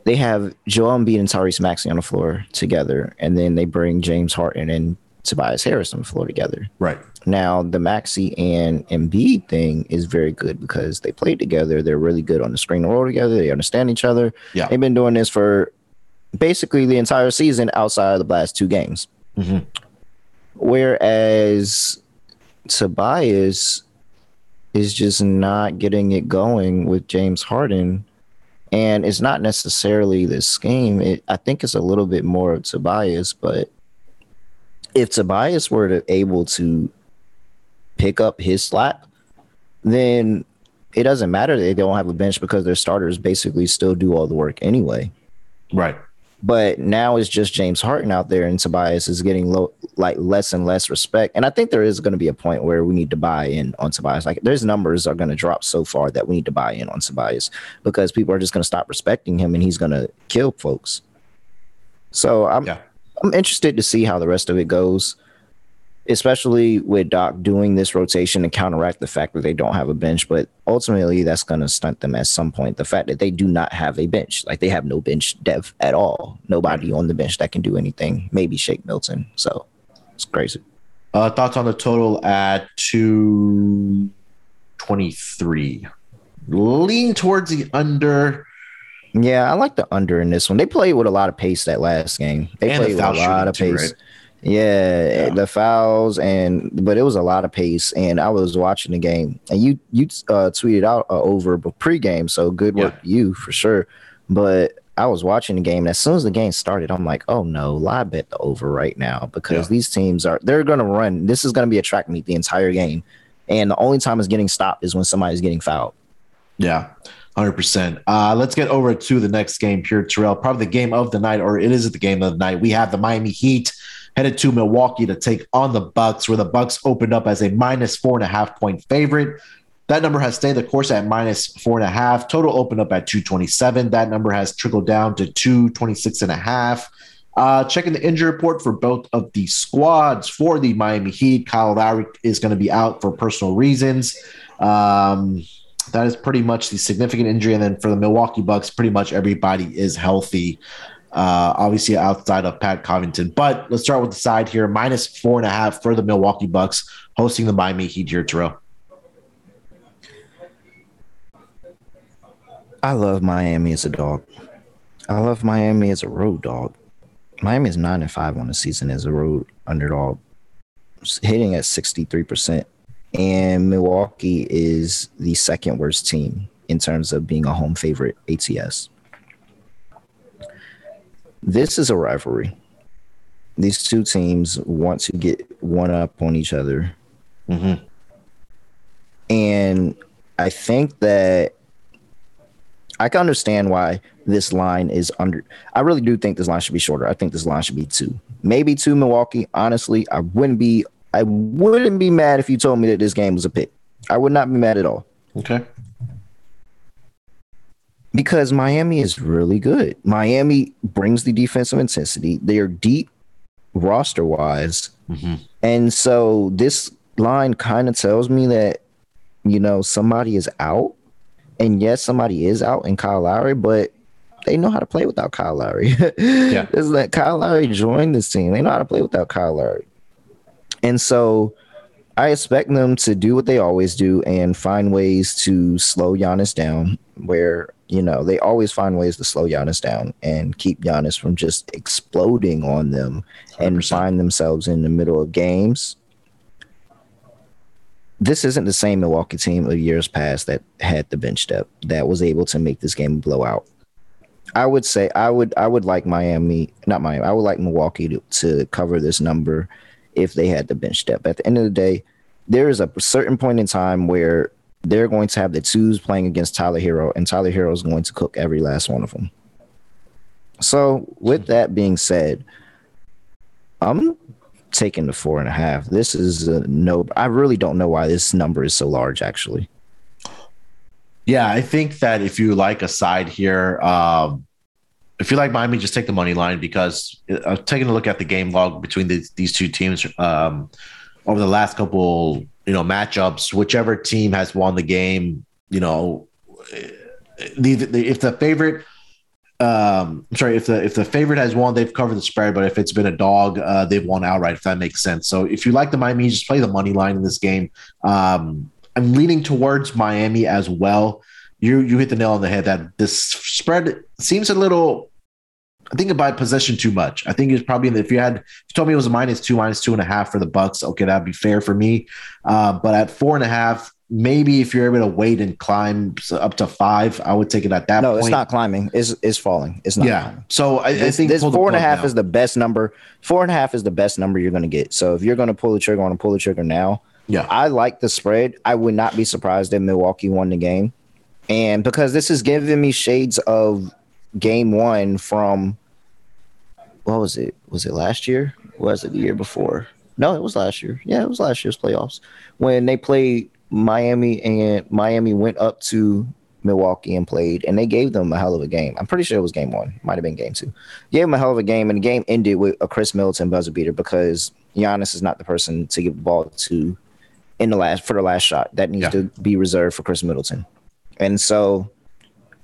B: They have Joel Embiid and Tyrese Maxey on the floor together, and then they bring James Harden and Tobias Harris on the floor together.
A: Right.
B: Now, the Maxey and Embiid thing is very good because they played together. They're really good on the screen roll together. They understand each other. Yeah. They've been doing this for basically the entire season outside of the last two games. Mm-hmm. Whereas Tobias is just not getting it going with James Harden. And it's not necessarily the scheme. It, I think it's a little bit more of Tobias, but if Tobias were to able to pick up his slack, then it doesn't matter they don't have a bench because their starters basically still do all the work anyway.
A: Right.
B: But now it's just James Harden out there, and Tobias is getting low, like less and less respect. And I think there is going to be a point where we need to buy in on Tobias. Like, there's numbers are going to drop so far that we need to buy in on Tobias because people are just going to stop respecting him, and he's going to kill folks. So I'm yeah. I'm interested to see how the rest of it goes especially with Doc doing this rotation to counteract the fact that they don't have a bench. But ultimately, that's going to stunt them at some point. The fact that they do not have a bench, like they have no bench dev at all, nobody on the bench that can do anything. Maybe Shake Milton. So it's crazy.
A: Uh, thoughts on the total at two twenty three. Lean towards the under.
B: Yeah, I like the under in this one. They played with a lot of pace that last game. They and played the with a lot of pace. Too, right? Yeah, yeah, the fouls and but it was a lot of pace. And I was watching the game, and you you uh, tweeted out uh, over pregame, so good work yeah. you for sure. But I was watching the game, and as soon as the game started, I'm like, oh no, lie bet the over right now because yeah. these teams are they're gonna run. This is gonna be a track meet the entire game, and the only time it's getting stopped is when somebody's getting fouled.
A: Yeah. 100%. Uh, let's get over to the next game, Pure Terrell. Probably the game of the night, or it is the game of the night. We have the Miami Heat headed to Milwaukee to take on the Bucks, where the Bucks opened up as a minus four and a half point favorite. That number has stayed the course at minus four and a half. Total opened up at 227. That number has trickled down to 226 and a half. Uh, checking the injury report for both of the squads for the Miami Heat. Kyle Lowry is going to be out for personal reasons. Um, that is pretty much the significant injury. And then for the Milwaukee Bucks, pretty much everybody is healthy uh, obviously outside of Pat Connaughton. But let's start with the side here minus four and a half for the Milwaukee Bucks hosting the Miami Heat here, Terrell.
B: I love Miami as a dog. I love Miami as a road dog. Miami is nine and five on the season as a road underdog, hitting at 63%. And Milwaukee is the second worst team in terms of being a home favorite ATS. This is a rivalry. These two teams want to get one up on each other. Mm-hmm. And I think that I can understand why this line is under. I really do think this line should be shorter. I think this line should be two, maybe two Milwaukee. Honestly, I wouldn't be. I wouldn't be mad if you told me that this game was a pick. I would not be mad at all.
A: Okay
B: because Miami is really good. Miami brings the defensive intensity. They are deep roster wise. Mm-hmm. And so this line kind of tells me that, you know, somebody is out. And yes, somebody is out in Kyle Lowry, but they know how to play without Kyle Lowry. yeah. It's like Kyle Lowry joined this team. They know how to play without Kyle Lowry. And so I expect them to do what they always do and find ways to slow Giannis down where you know, they always find ways to slow Giannis down and keep Giannis from just exploding on them 100%. and find themselves in the middle of games this isn't the same Milwaukee team of years past that had the bench depth that was able to make this game blow out. I would say I would I would like Miami, not Miami. I would like Milwaukee to, to cover this number if they had the bench depth. At the end of the day, there is a certain point in time where they're going to have the twos playing against Tyler Herro, and Tyler Herro is going to cook every last one of them. So, with that being said, I'm taking the four and a half. This is a no. I really don't know why this number is so large, actually.
A: Yeah, I think that if you like a side here, um, if you like Miami, just take the money line because uh, taking a look at the game log between these, these two teams um, over the last couple, you know, matchups, whichever team has won the game, you know, if the favorite, um, I'm sorry, if the if the favorite has won, they've covered the spread. But if it's been a dog, uh, they've won outright. If that makes sense. So if you like the Miami, just play the money line in this game. Um, I'm leaning towards Miami as well. You you hit the nail on the head that this spread seems a little. I think about possession too much. I think it's probably if you had if you told me it was a minus two, minus two and a half for the Bucks. Okay, that'd be fair for me. Uh, but at four and a half, maybe if you're able to wait and climb up to five, I would take it at that.
B: No,
A: point.
B: it's not climbing. It's it's falling. It's not.
A: Yeah.
B: Climbing.
A: So I,
B: this,
A: I think
B: this four and a half now. is the best number. Four and a half is the best number you're going to get. So if you're going to pull the trigger, on to pull the trigger now.
A: Yeah,
B: I like the spread. I would not be surprised if Milwaukee won the game, and because this is giving me shades of game one from what was it? Was it last year? was it the year before? No, it was last year. Yeah, it was last year's playoffs when they played Miami and Miami went up to Milwaukee and played, and they gave them a hell of a game. I'm pretty sure it was game one, might have been game two. Gave them a hell of a game, and the game ended with a Khris Middleton buzzer beater because Giannis is not the person to give the ball to in the last for the last shot. That needs yeah. to be reserved for Khris Middleton. And so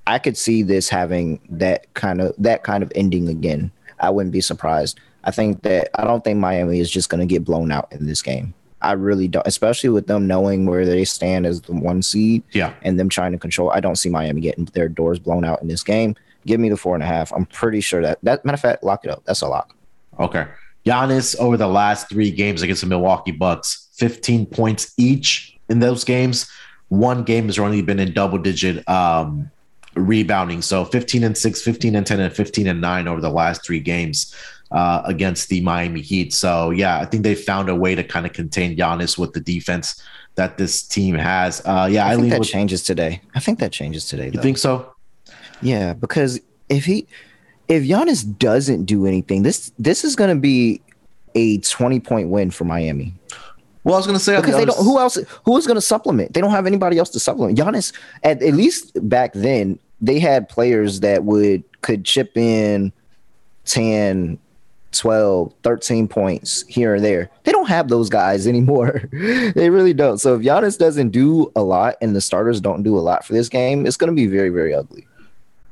B: I could see this having that kind of that kind of ending again. I wouldn't be surprised. I think that I don't think Miami is just going to get blown out in this game. I really don't, especially with them knowing where they stand as the one seed.
A: Yeah.
B: And them trying to control. I don't see Miami getting their doors blown out in this game. Give me the four and a half. I'm pretty sure that that matter of fact, lock it up. That's a lock.
A: Okay. Giannis over the last three games against the Milwaukee Bucks, 15 points each in those games. One game has only been in double digit um, rebounding. So 15 and 6, 15 and 10, and 15 and 9 over the last three games uh, against the Miami Heat. So yeah, I think they found a way to kind of contain Giannis with the defense that this team has. Uh, yeah,
B: I,
A: I
B: think that
A: with,
B: changes today. I think that changes today.
A: You think so?
B: Yeah, because if he if Giannis doesn't do anything, this this is going to be a 20 point win for Miami.
A: Well, I was going to say
B: because they don't. Who else? Who is going to supplement? They don't have anybody else to supplement. Giannis, at, at least back then, they had players that would could chip in 10, 12, 13 points here and there. They don't have those guys anymore. they really don't. So if Giannis doesn't do a lot and the starters don't do a lot for this game, it's going to be very, very ugly.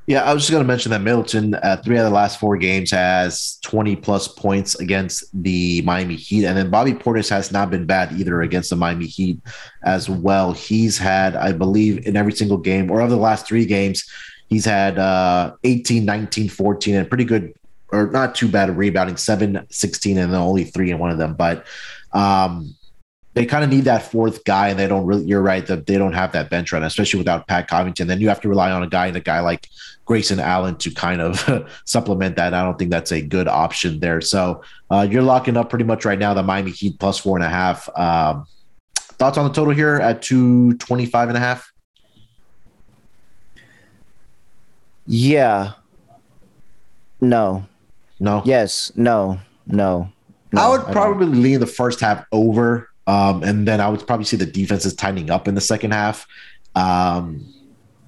A: Yeah, I was just going to mention that Middleton, uh, three out of the last four games, has 20 plus points against the Miami Heat. And then Bobby Portis has not been bad either against the Miami Heat as well. He's had, I believe, in every single game or of the last three games, he's had uh, 18, 19, 14, and pretty good or not too bad rebounding, 7, 16, and then only three in one of them. But um, they kind of need that fourth guy, and they don't really. You're right that they don't have that bench run, especially without Pat Connaughton. Then you have to rely on a guy and a guy like Grayson Allen to kind of supplement that. I don't think that's a good option there. So uh, you're locking up pretty much right now the Miami Heat plus four and a half. Um, thoughts on the total here at 225 and a half?
B: Yeah. No.
A: No.
B: Yes. No. No. no
A: I would probably I lean the first half over, um, and then I would probably see the defenses tightening up in the second half. Um,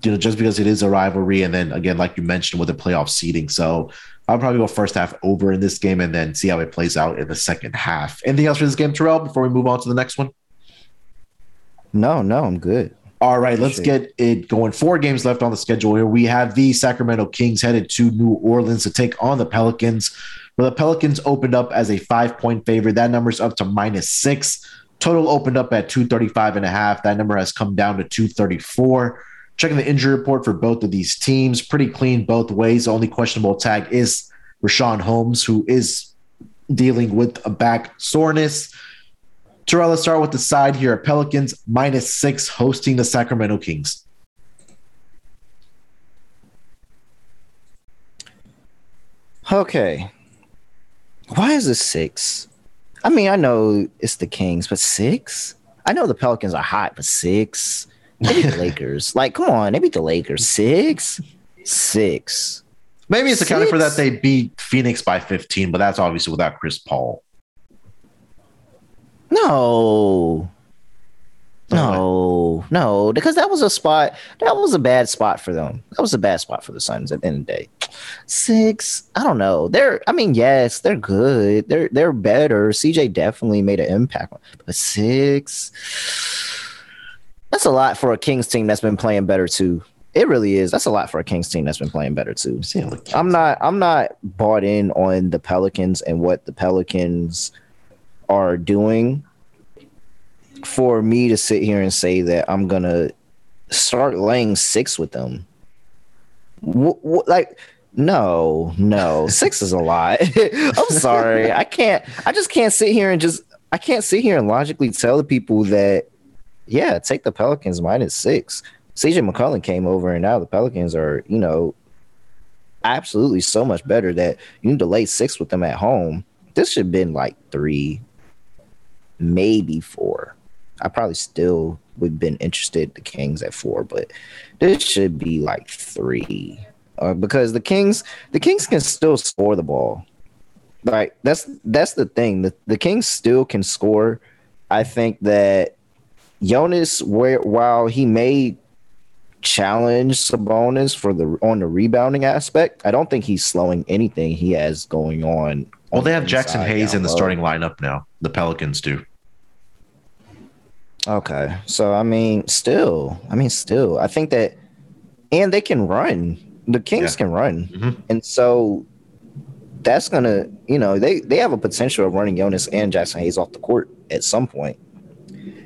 A: you know, just because it is a rivalry, and then again, like you mentioned, with the playoff seeding, so I'll probably go first half over in this game, and then see how it plays out in the second half. Anything else for this game, Terrell? Before we move on to the next one.
B: No, no, I'm good.
A: All right, let's get it going. Four games left on the schedule here. We have the Sacramento Kings headed to New Orleans to take on the Pelicans. Well, the Pelicans opened up as a five point favorite. That number's up to minus six. Total opened up at 235 and a half. That number has come down to 234. Checking the injury report for both of these teams, pretty clean both ways. The only questionable tag is Richaun Holmes, who is dealing with a back soreness Terrell, let's start with the side here. Pelicans minus six hosting the Sacramento Kings.
B: Okay. Why is it six? I mean, I know it's the Kings, but six? I know the Pelicans are hot, but six? Maybe the Lakers. Like, come on, they beat the Lakers. Six? Six.
A: Maybe it's accounting for that they beat Phoenix by 15, but that's obviously without Chris Paul.
B: No. No, no, because that was a spot. That was a bad spot for them. That was a bad spot for the Suns at the end of the day. Six, I don't know. They're, I mean, yes, they're good. They're they're better. CJ definitely made an impact, but six. That's a lot for a Kings team that's been playing better too. It really is. That's a lot for a Kings team that's been playing better too. I'm not. I'm not bought in on the Pelicans and what the Pelicans are doing for me to sit here and say that I'm gonna start laying six with them. W- w- like, no, no, six is a lot. I'm sorry, I can't. I just can't sit here and just. I can't sit here and logically tell the people that, yeah, take the Pelicans minus six. CJ McCollum came over, and now the Pelicans are, you know, absolutely so much better that you need to lay six with them at home. This should have been like three, maybe four. I probably still would have been interested the Kings at four, but this should be like three. Uh, because the Kings, the Kings can still score the ball. Like that's that's the thing. The the Kings still can score. I think that Jonas, where while he may challenge Sabonis for the on the rebounding aspect, I don't think he's slowing anything he has going on.
A: Well, on they have Jaxson Hayes in the starting lineup now. The Pelicans do.
B: Okay. So I mean, still, I mean, still, I think that, and they can run. The Kings yeah. can run, mm-hmm. and so that's gonna, you know, they they have a potential of running Jonas and Jaxson Hayes off the court at some point.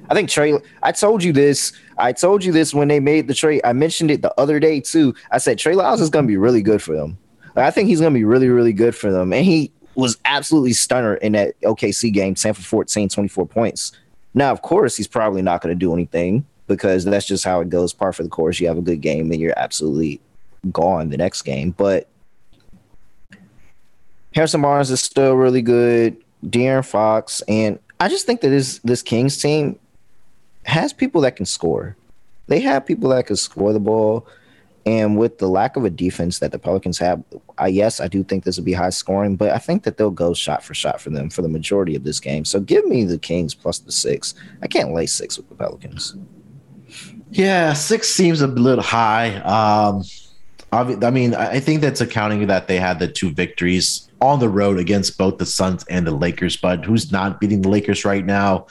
B: I think Trey. I told you this. I told you this when they made the trade. I mentioned it the other day too. I said Trey Lyles is going to be really good for them. I think he's going to be really, really good for them. And he was absolutely stunner in that OKC game, 10 for 14, 24 points. Now, of course, he's probably not going to do anything because that's just how it goes. Par for the course. You have a good game, and you're absolutely gone the next game. But Harrison Barnes is still really good. De'Aaron Fox, and I just think that this this Kings team has people that can score. They have people that can score the ball. And with the lack of a defense that the Pelicans have, I yes, I do think this will be high scoring, but I think that they'll go shot for shot for them for the majority of this game. So give me the Kings plus the six. I can't lay six with the Pelicans.
A: Yeah, six seems a little high. Um, I mean, I think that's accounting that they had the two victories on the road against both the Suns and the Lakers. But who's not beating the Lakers right now?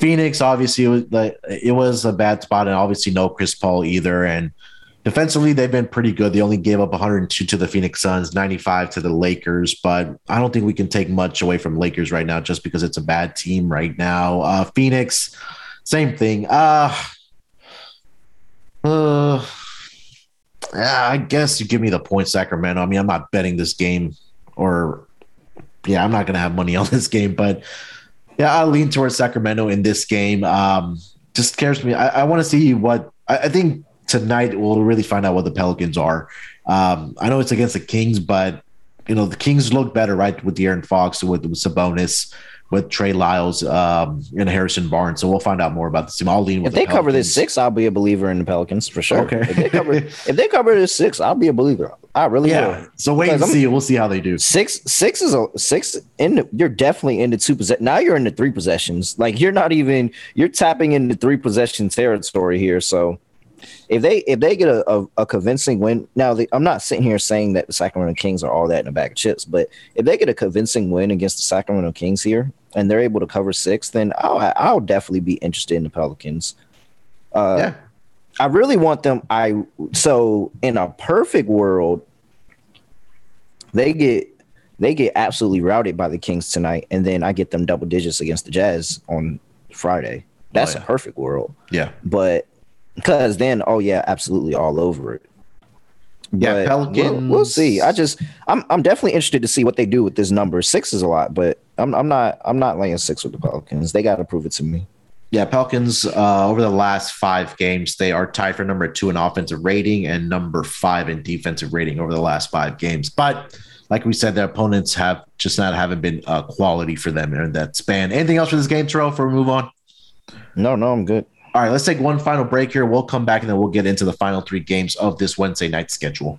A: Phoenix, obviously, it was, it was a bad spot, and obviously no Chris Paul either. And Defensively, they've been pretty good. They only gave up 102 to the Phoenix Suns, 95 to the Lakers, but I don't think we can take much away from Lakers right now just because it's a bad team right now. Uh, Phoenix, same thing. Uh, uh, I guess you give me the point, Sacramento. I mean, I'm not betting this game, or yeah, I'm not going to have money on this game, but yeah, I'll lean towards Sacramento in this game. Um, just scares me. I, I want to see what I, I think tonight we'll really find out what the Pelicans are. Um, I know it's against the Kings, but you know the Kings look better, right, with De'Aaron Fox, with, with Sabonis, with Trey Lyles, um, and Harrison Barnes. So we'll find out more about this team. I'll lean
B: with.
A: If
B: the they Pelicans. cover this six, I'll be a believer in the Pelicans for sure.
A: Okay.
B: if they cover, if they cover this six, I'll be a believer. I really yeah. will.
A: So wait because and I'm, see. We'll see how they do.
B: Six, six is a six. In the, you're definitely into two possessions. Now you're into three possessions. Like you're not even. You're tapping into three possession territory here. So if they if they get a, a, a convincing win, now the, I'm not sitting here saying that the Sacramento Kings are all that in a bag of chips, but if they get a convincing win against the Sacramento Kings here and they're able to cover six, then I'll I'll definitely be interested in the Pelicans. Uh, yeah, I really want them. I so in a perfect world, they get they get absolutely routed by the Kings tonight, and then I get them double digits against the Jazz on Friday. That's oh, yeah. a perfect world.
A: Yeah,
B: but because then, oh yeah, absolutely all over it. Yeah, Pelicans. We'll, we'll, see. I just I'm I'm definitely interested to see what they do with this number. Six is a lot, but I'm I'm not I'm not laying six with the Pelicans. They got to prove it to me.
A: Yeah, Pelicans uh, over the last five games, they are tied for number two in offensive rating and number five in defensive rating over the last five games. But like we said, their opponents have just not haven't been uh, quality for them in that span. Anything else for this game, Terrell? Before we move on.
B: No, no, I'm good.
A: All right, let's take one final break here. We'll come back and then we'll get into the final three games of this Wednesday night schedule.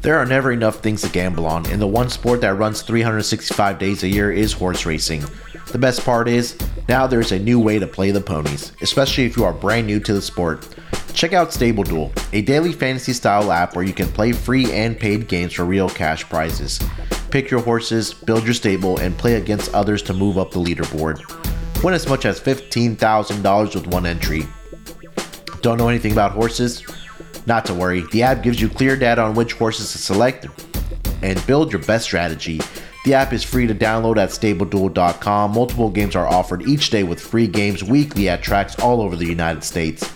A: There are never enough things to gamble on, and the one sport that runs 365 days a year is horse racing. The best part is, now there's a new way to play the ponies, especially if you are brand new to the sport. Check out Stable Duel, a daily fantasy style app where you can play free and paid games for real cash prizes. Pick your horses, build your stable, and play against others to move up the leaderboard. Win as much as $15,000 with one entry. Don't know anything about horses? Not to worry, the app gives you clear data on which horses to select and build your best strategy. The app is free to download at StableDuel.com. Multiple games are offered each day with free games weekly at tracks all over the United States.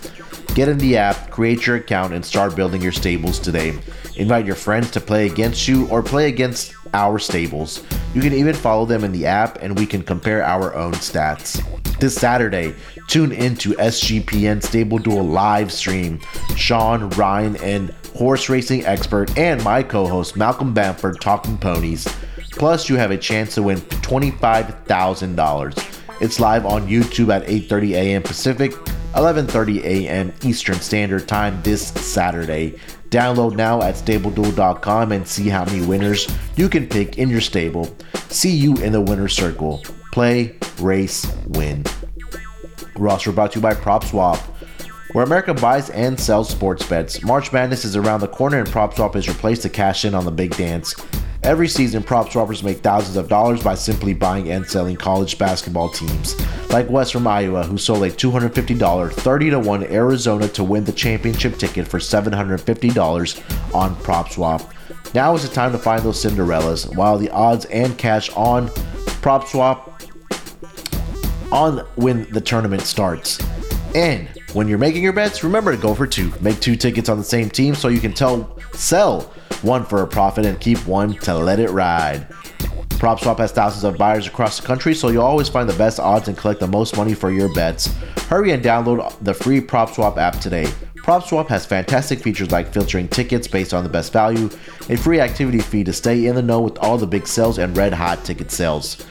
A: Get in the app, create your account, and start building your stables today. Invite your friends to play against you or play against our stables. You can even follow them in the app and we can compare our own stats. This Saturday, tune into SGPN Stable Duel live stream. Sean, Ryan, and horse racing expert and my co-host Malcolm Bamford talking ponies. Plus, you have a chance to win $25,000. It's live on YouTube at 8:30 a.m. Pacific, 11:30 a.m. Eastern Standard Time this Saturday. Download now at StableDuel.com and see how many winners you can pick in your stable. See you in the winner's circle. Play, race, win. Roster brought to you by PropSwap, where America buys and sells sports bets. March Madness is around the corner, and PropSwap is your place to cash in on the big dance. Every season, prop swappers make thousands of dollars by simply buying and selling college basketball teams, like Wes from Iowa, who sold a $250 30 to 1 Arizona to win the championship ticket for $750 on PropSwap. Now is the time to find those Cinderellas, while the odds and cash on PropSwap on when the tournament starts. And when you're making your bets, remember to go for two. Make two tickets on the same team so you can tell sell one for a profit and keep one to let it ride. PropSwap has thousands of buyers across the country, so you'll always find the best odds and collect the most money for your bets. Hurry and download the free PropSwap app today. PropSwap has fantastic features like filtering tickets based on the best value, a free activity fee to stay in the know with all the big sales and red hot ticket sales,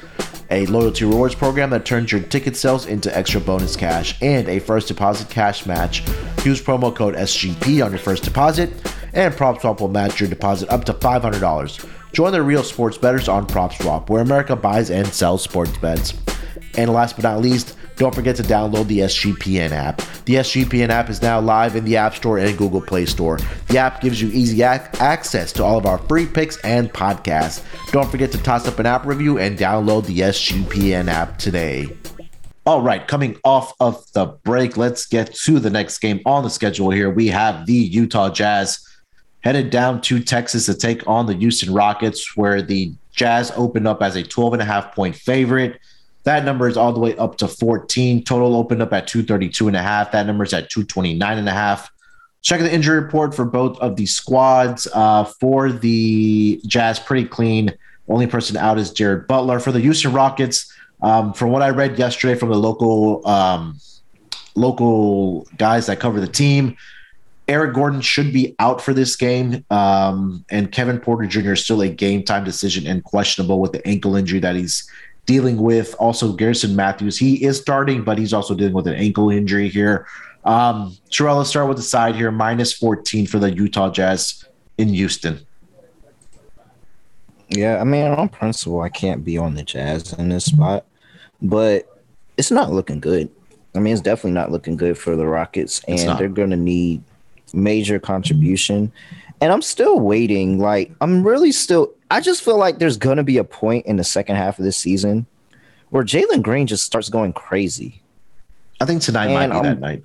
A: a loyalty rewards program that turns your ticket sales into extra bonus cash, and a first deposit cash match. Use promo code SGP on your first deposit and PropSwap will match your deposit up to $500. Join the real sports bettors on PropSwap, where America buys and sells sports bets. And last but not least, don't forget to download the SGPN app. The SGPN app is now live in the App Store and Google Play Store. The app gives you easy ac- access to all of our free picks and podcasts. Don't forget to toss up an app review and download the SGPN app today. All right, coming off of the break, let's get to the next game on the schedule here. We have the Utah Jazz headed down to Texas to take on the Houston Rockets, where the Jazz opened up as a 12 and a half point favorite. That number is all the way up to 14. Total opened up at 232 and a half. That number is at 229 and a half. Check the injury report for both of the squads. Uh, for the Jazz, pretty clean. Only person out is Jared Butler. For the Houston Rockets, um, from what I read yesterday from the local um, local guys that cover the team, Eric Gordon should be out for this game, um, and Kevin Porter Jr. is still a game time decision and questionable with the ankle injury that he's dealing with. Also, Garrison Matthews, he is starting, but he's also dealing with an ankle injury here. Um, Terrell, let's start with the side here. Minus 14 for the Utah Jazz in Houston.
B: Yeah, I mean, on principle, I can't be on the Jazz in this spot, but it's not looking good. I mean, it's definitely not looking good for the Rockets, and they're going to need major contribution. And I'm still waiting. Like, I'm really still, I just feel like there's going to be a point in the second half of this season where Jalen Green just starts going crazy.
A: I think tonight and might be that night.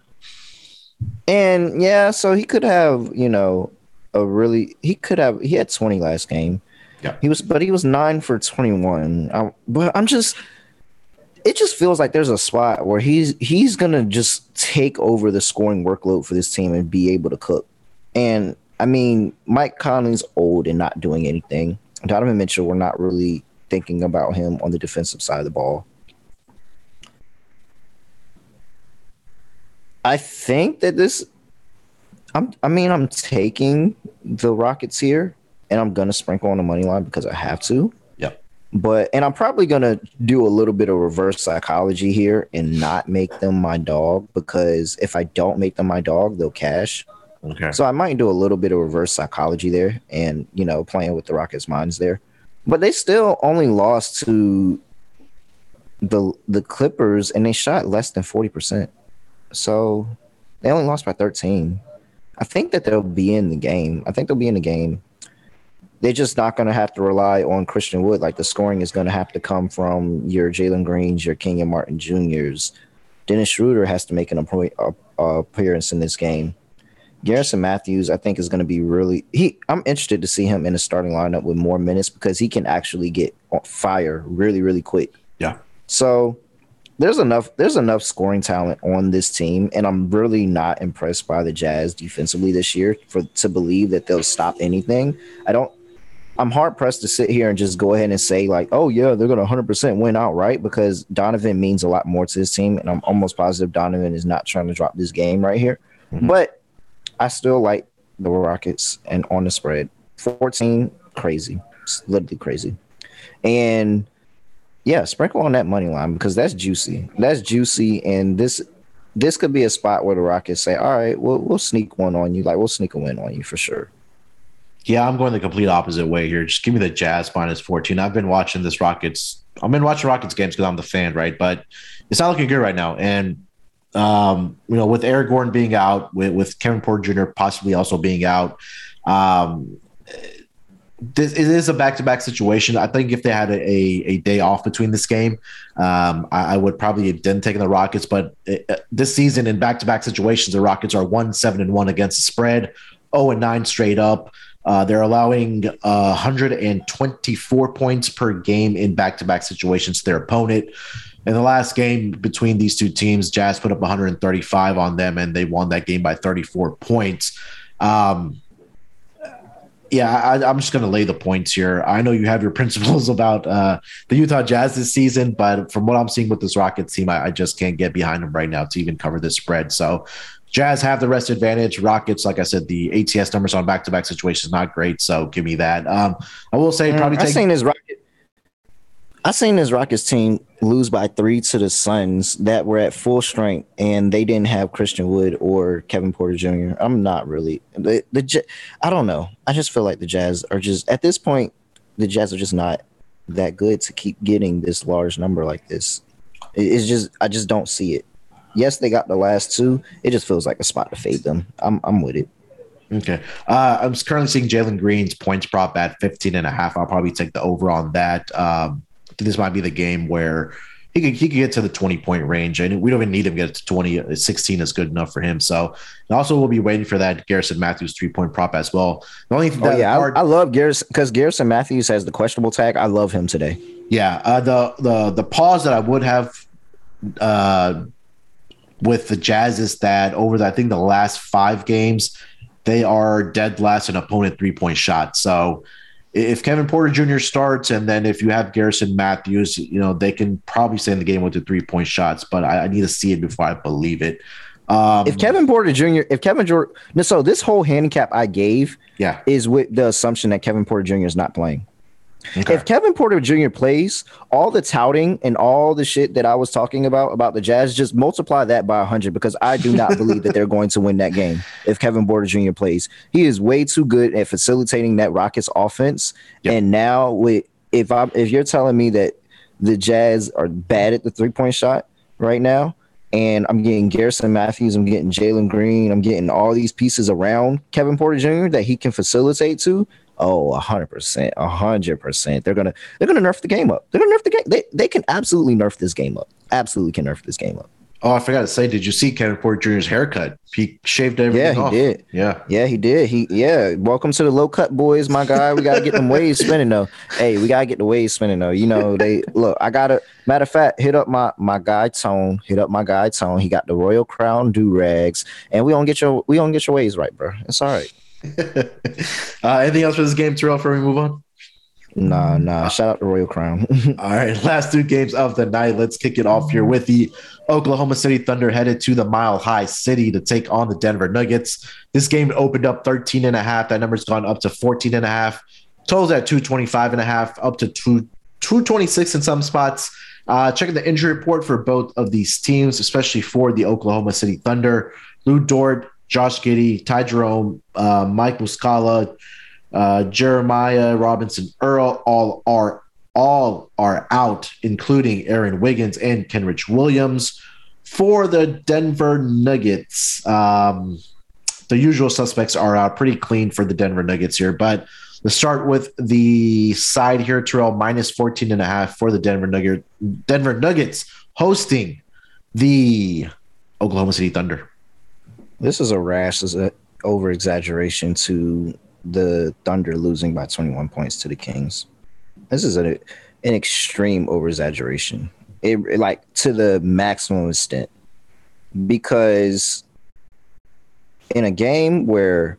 B: And yeah, so he could have, you know, a really, he could have, he had 20 last game. Yeah. He was, but he was nine for 21. I, but I'm just, it just feels like there's a spot where he's he's gonna just take over the scoring workload for this team and be able to cook. And I mean, Mike Conley's old and not doing anything. Donovan Mitchell, we're not really thinking about him on the defensive side of the ball. I think that this I'm I mean I'm taking the Rockets here and I'm gonna sprinkle on the money line because I have to. But and I'm probably gonna do a little bit of reverse psychology here and not make them my dog because if I don't make them my dog, they'll cash.
A: Okay.
B: So I might do a little bit of reverse psychology there and you know playing with the Rockets' minds there. But they still only lost to the the Clippers and they shot less than 40%. So they only lost by 13. I think that they'll be in the game. I think they'll be in the game. They're just not going to have to rely on Christian Wood. Like the scoring is going to have to come from your Jalen Greens, your Kenyon Martin Juniors. Dennis Schroeder has to make an uh, uh, appearance in this game. Garrison Matthews, I think, is going to be really. He, I'm interested to see him in the starting lineup with more minutes because he can actually get on fire really, really quick.
A: Yeah.
B: So there's enough there's enough scoring talent on this team, and I'm really not impressed by the Jazz defensively this year for to believe that they'll stop anything. I don't. I'm hard pressed to sit here and just go ahead and say like, oh yeah, they're gonna 100 percent win outright because Donovan means a lot more to his team, and I'm almost positive Donovan is not trying to drop this game right here. Mm-hmm. But I still like the Rockets and on the spread, 14 crazy, it's literally crazy, and yeah, sprinkle on that money line because that's juicy. That's juicy, and this this could be a spot where the Rockets say, "All right, we'll we'll sneak one on you. Like we'll sneak a win on you for sure."
A: Yeah, I'm going the complete opposite way here. Just give me the Jazz minus 14. I've been watching this Rockets. I've been watching Rockets games because I'm the fan, right? But it's not looking good right now. And um, you know, with Eric Gordon being out, with, with Kevin Porter Jr. possibly also being out, um, this it is a back-to-back situation. I think if they had a, a, day off between this game, um, I, I, would probably have done taking the Rockets. But it, uh, this season in back-to-back situations, the Rockets are one seven and one against the spread, zero and nine straight up. Uh, they're allowing uh, 124 points per game in back-to-back situations to their opponent. In the last game between these two teams, Jazz put up 135 on them, and they won that game by 34 points. Um, yeah, I, am just going to lay the points here. I know you have your principles about uh, the Utah Jazz this season, but from what I'm seeing with this Rockets team, I, I, just can't get behind them right now to even cover this spread. So, Jazz have the rest advantage. Rockets, like I said, the ATS numbers on back to back situations not great. So, give me that. Um, I will say, mm, probably.
B: I've seen this Rocket I seen this Rockets team lose by three to the Suns that were at full strength, and they didn't have Christian Wood or Kevin Porter Jr. I'm not really the, the I don't know. I just feel like the Jazz are just at this point, the Jazz are just not that good to keep getting this large number like this. It's just I just don't see it. Yes, they got the last two. It just feels like a spot to fade them. I'm I'm with it.
A: Okay. Uh, I'm currently seeing Jalen Green's points prop at 15 and a half. I'll probably take the over on that. Um, this might be the game where he could, he could get to the 20 point range and we don't even need him to get to 20 16 is good enough for him so and also we'll be waiting for that garrison matthews three point prop as well
B: the only thing oh, yeah hard, I, I, love garrison because garrison matthews has the questionable tag i love him today
A: yeah uh, the the the pause that i would have uh with the jazz is that over the, i think the last five games they are dead last in opponent three point shot so if Kevin Porter Jr. starts, and then if you have Garrison Matthews, you know they can probably stay in the game with the three point shots. But I, I need to see it before I believe it.
B: Um, if Kevin Porter Jr. If Kevin Jordan, so this whole handicap I gave,
A: yeah,
B: is with the assumption that Kevin Porter Jr. is not playing. Okay. If Kevin Porter Jr. plays, all the touting and all the shit that I was talking about about the Jazz, just multiply that by 100 because I do not believe that they're going to win that game if Kevin Porter Jr. plays. He is way too good at facilitating that Rockets offense. Yep. And now with if I if you're telling me that the Jazz are bad at the three point shot right now, and I'm getting Garrison Matthews, I'm getting Jalen Green, I'm getting all these pieces around Kevin Porter Jr. that he can facilitate to. Oh, hundred percent, hundred percent. They're gonna they're gonna nerf the game up. They're gonna nerf the game. They they can absolutely nerf this game up. Absolutely can nerf this game up.
A: Oh, I forgot to say, did you see Kevin Porter Jr.'s haircut? He shaved everything.
B: Yeah, he
A: off.
B: did.
A: Yeah,
B: yeah, he did. He yeah. Welcome to the low cut boys, my guy. We gotta get them waves spinning though. Hey, we gotta get the waves spinning though. You know they look. I gotta. Matter of fact, hit up my my guy Tone. Hit up my guy Tone. He got the Royal Crown do rags, and we don't get your we don't get your waves right, bro. It's all right.
A: uh, anything else for this game, Terrell, before we move on?
B: Nah, nah. Shout out to Royal Crown.
A: All right, last two games of the night. Let's kick it off here with the Oklahoma City Thunder headed to the Mile High City to take on the Denver Nuggets. This game opened up 13 and a half. That number's gone up to 14 and a half. Totals at 225 and a half, up to two, 226 in some spots. Uh, checking the injury report for both of these teams, especially for the Oklahoma City Thunder. Lu Dort, Josh Giddey, Ty Jerome, uh, Mike Muscala, uh, Jeremiah Robinson Earl, all are all are out, including Aaron Wiggins and Kenrich Williams. For the Denver Nuggets, um, the usual suspects are out pretty clean for the Denver Nuggets here, but let's start with the side here, Terrell, minus 14 and a half for the Denver Nugget, Denver Nuggets hosting the Oklahoma City Thunder.
B: This is a rash, is over exaggeration to the Thunder losing by 21 points to the Kings. This is a, an extreme over exaggeration. It like to the maximum extent because in a game where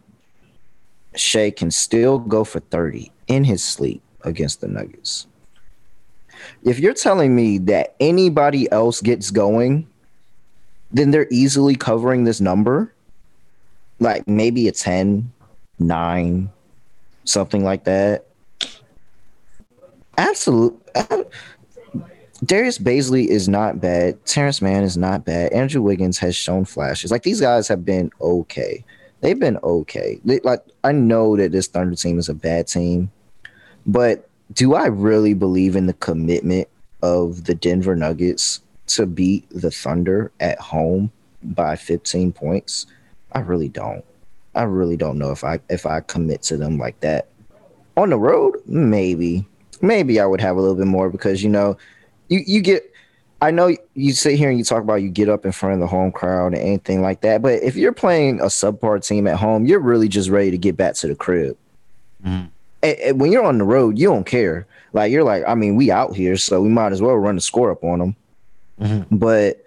B: Shai can still go for 30 in his sleep against the Nuggets. If you're telling me that anybody else gets going, then they're easily covering this number. Like maybe a 10, 9, something like that. Absolute. Uh, Darius Bazley is not bad. Terrence Mann is not bad. Andrew Wiggins has shown flashes. Like these guys have been okay. They've been okay. They, like I know that this Thunder team is a bad team, but do I really believe in the commitment of the Denver Nuggets to beat the Thunder at home by 15 points? I really don't. I really don't know if I if I commit to them like that. On the road, maybe. Maybe I would have a little bit more because you know, you you get I know you sit here and you talk about you get up in front of the home crowd and anything like that, but if you're playing a subpar team at home, you're really just ready to get back to the crib. Mm-hmm. And, and when you're on the road, you don't care. Like you're like, I mean, we out here, so we might as well run the score up on them. Mm-hmm. But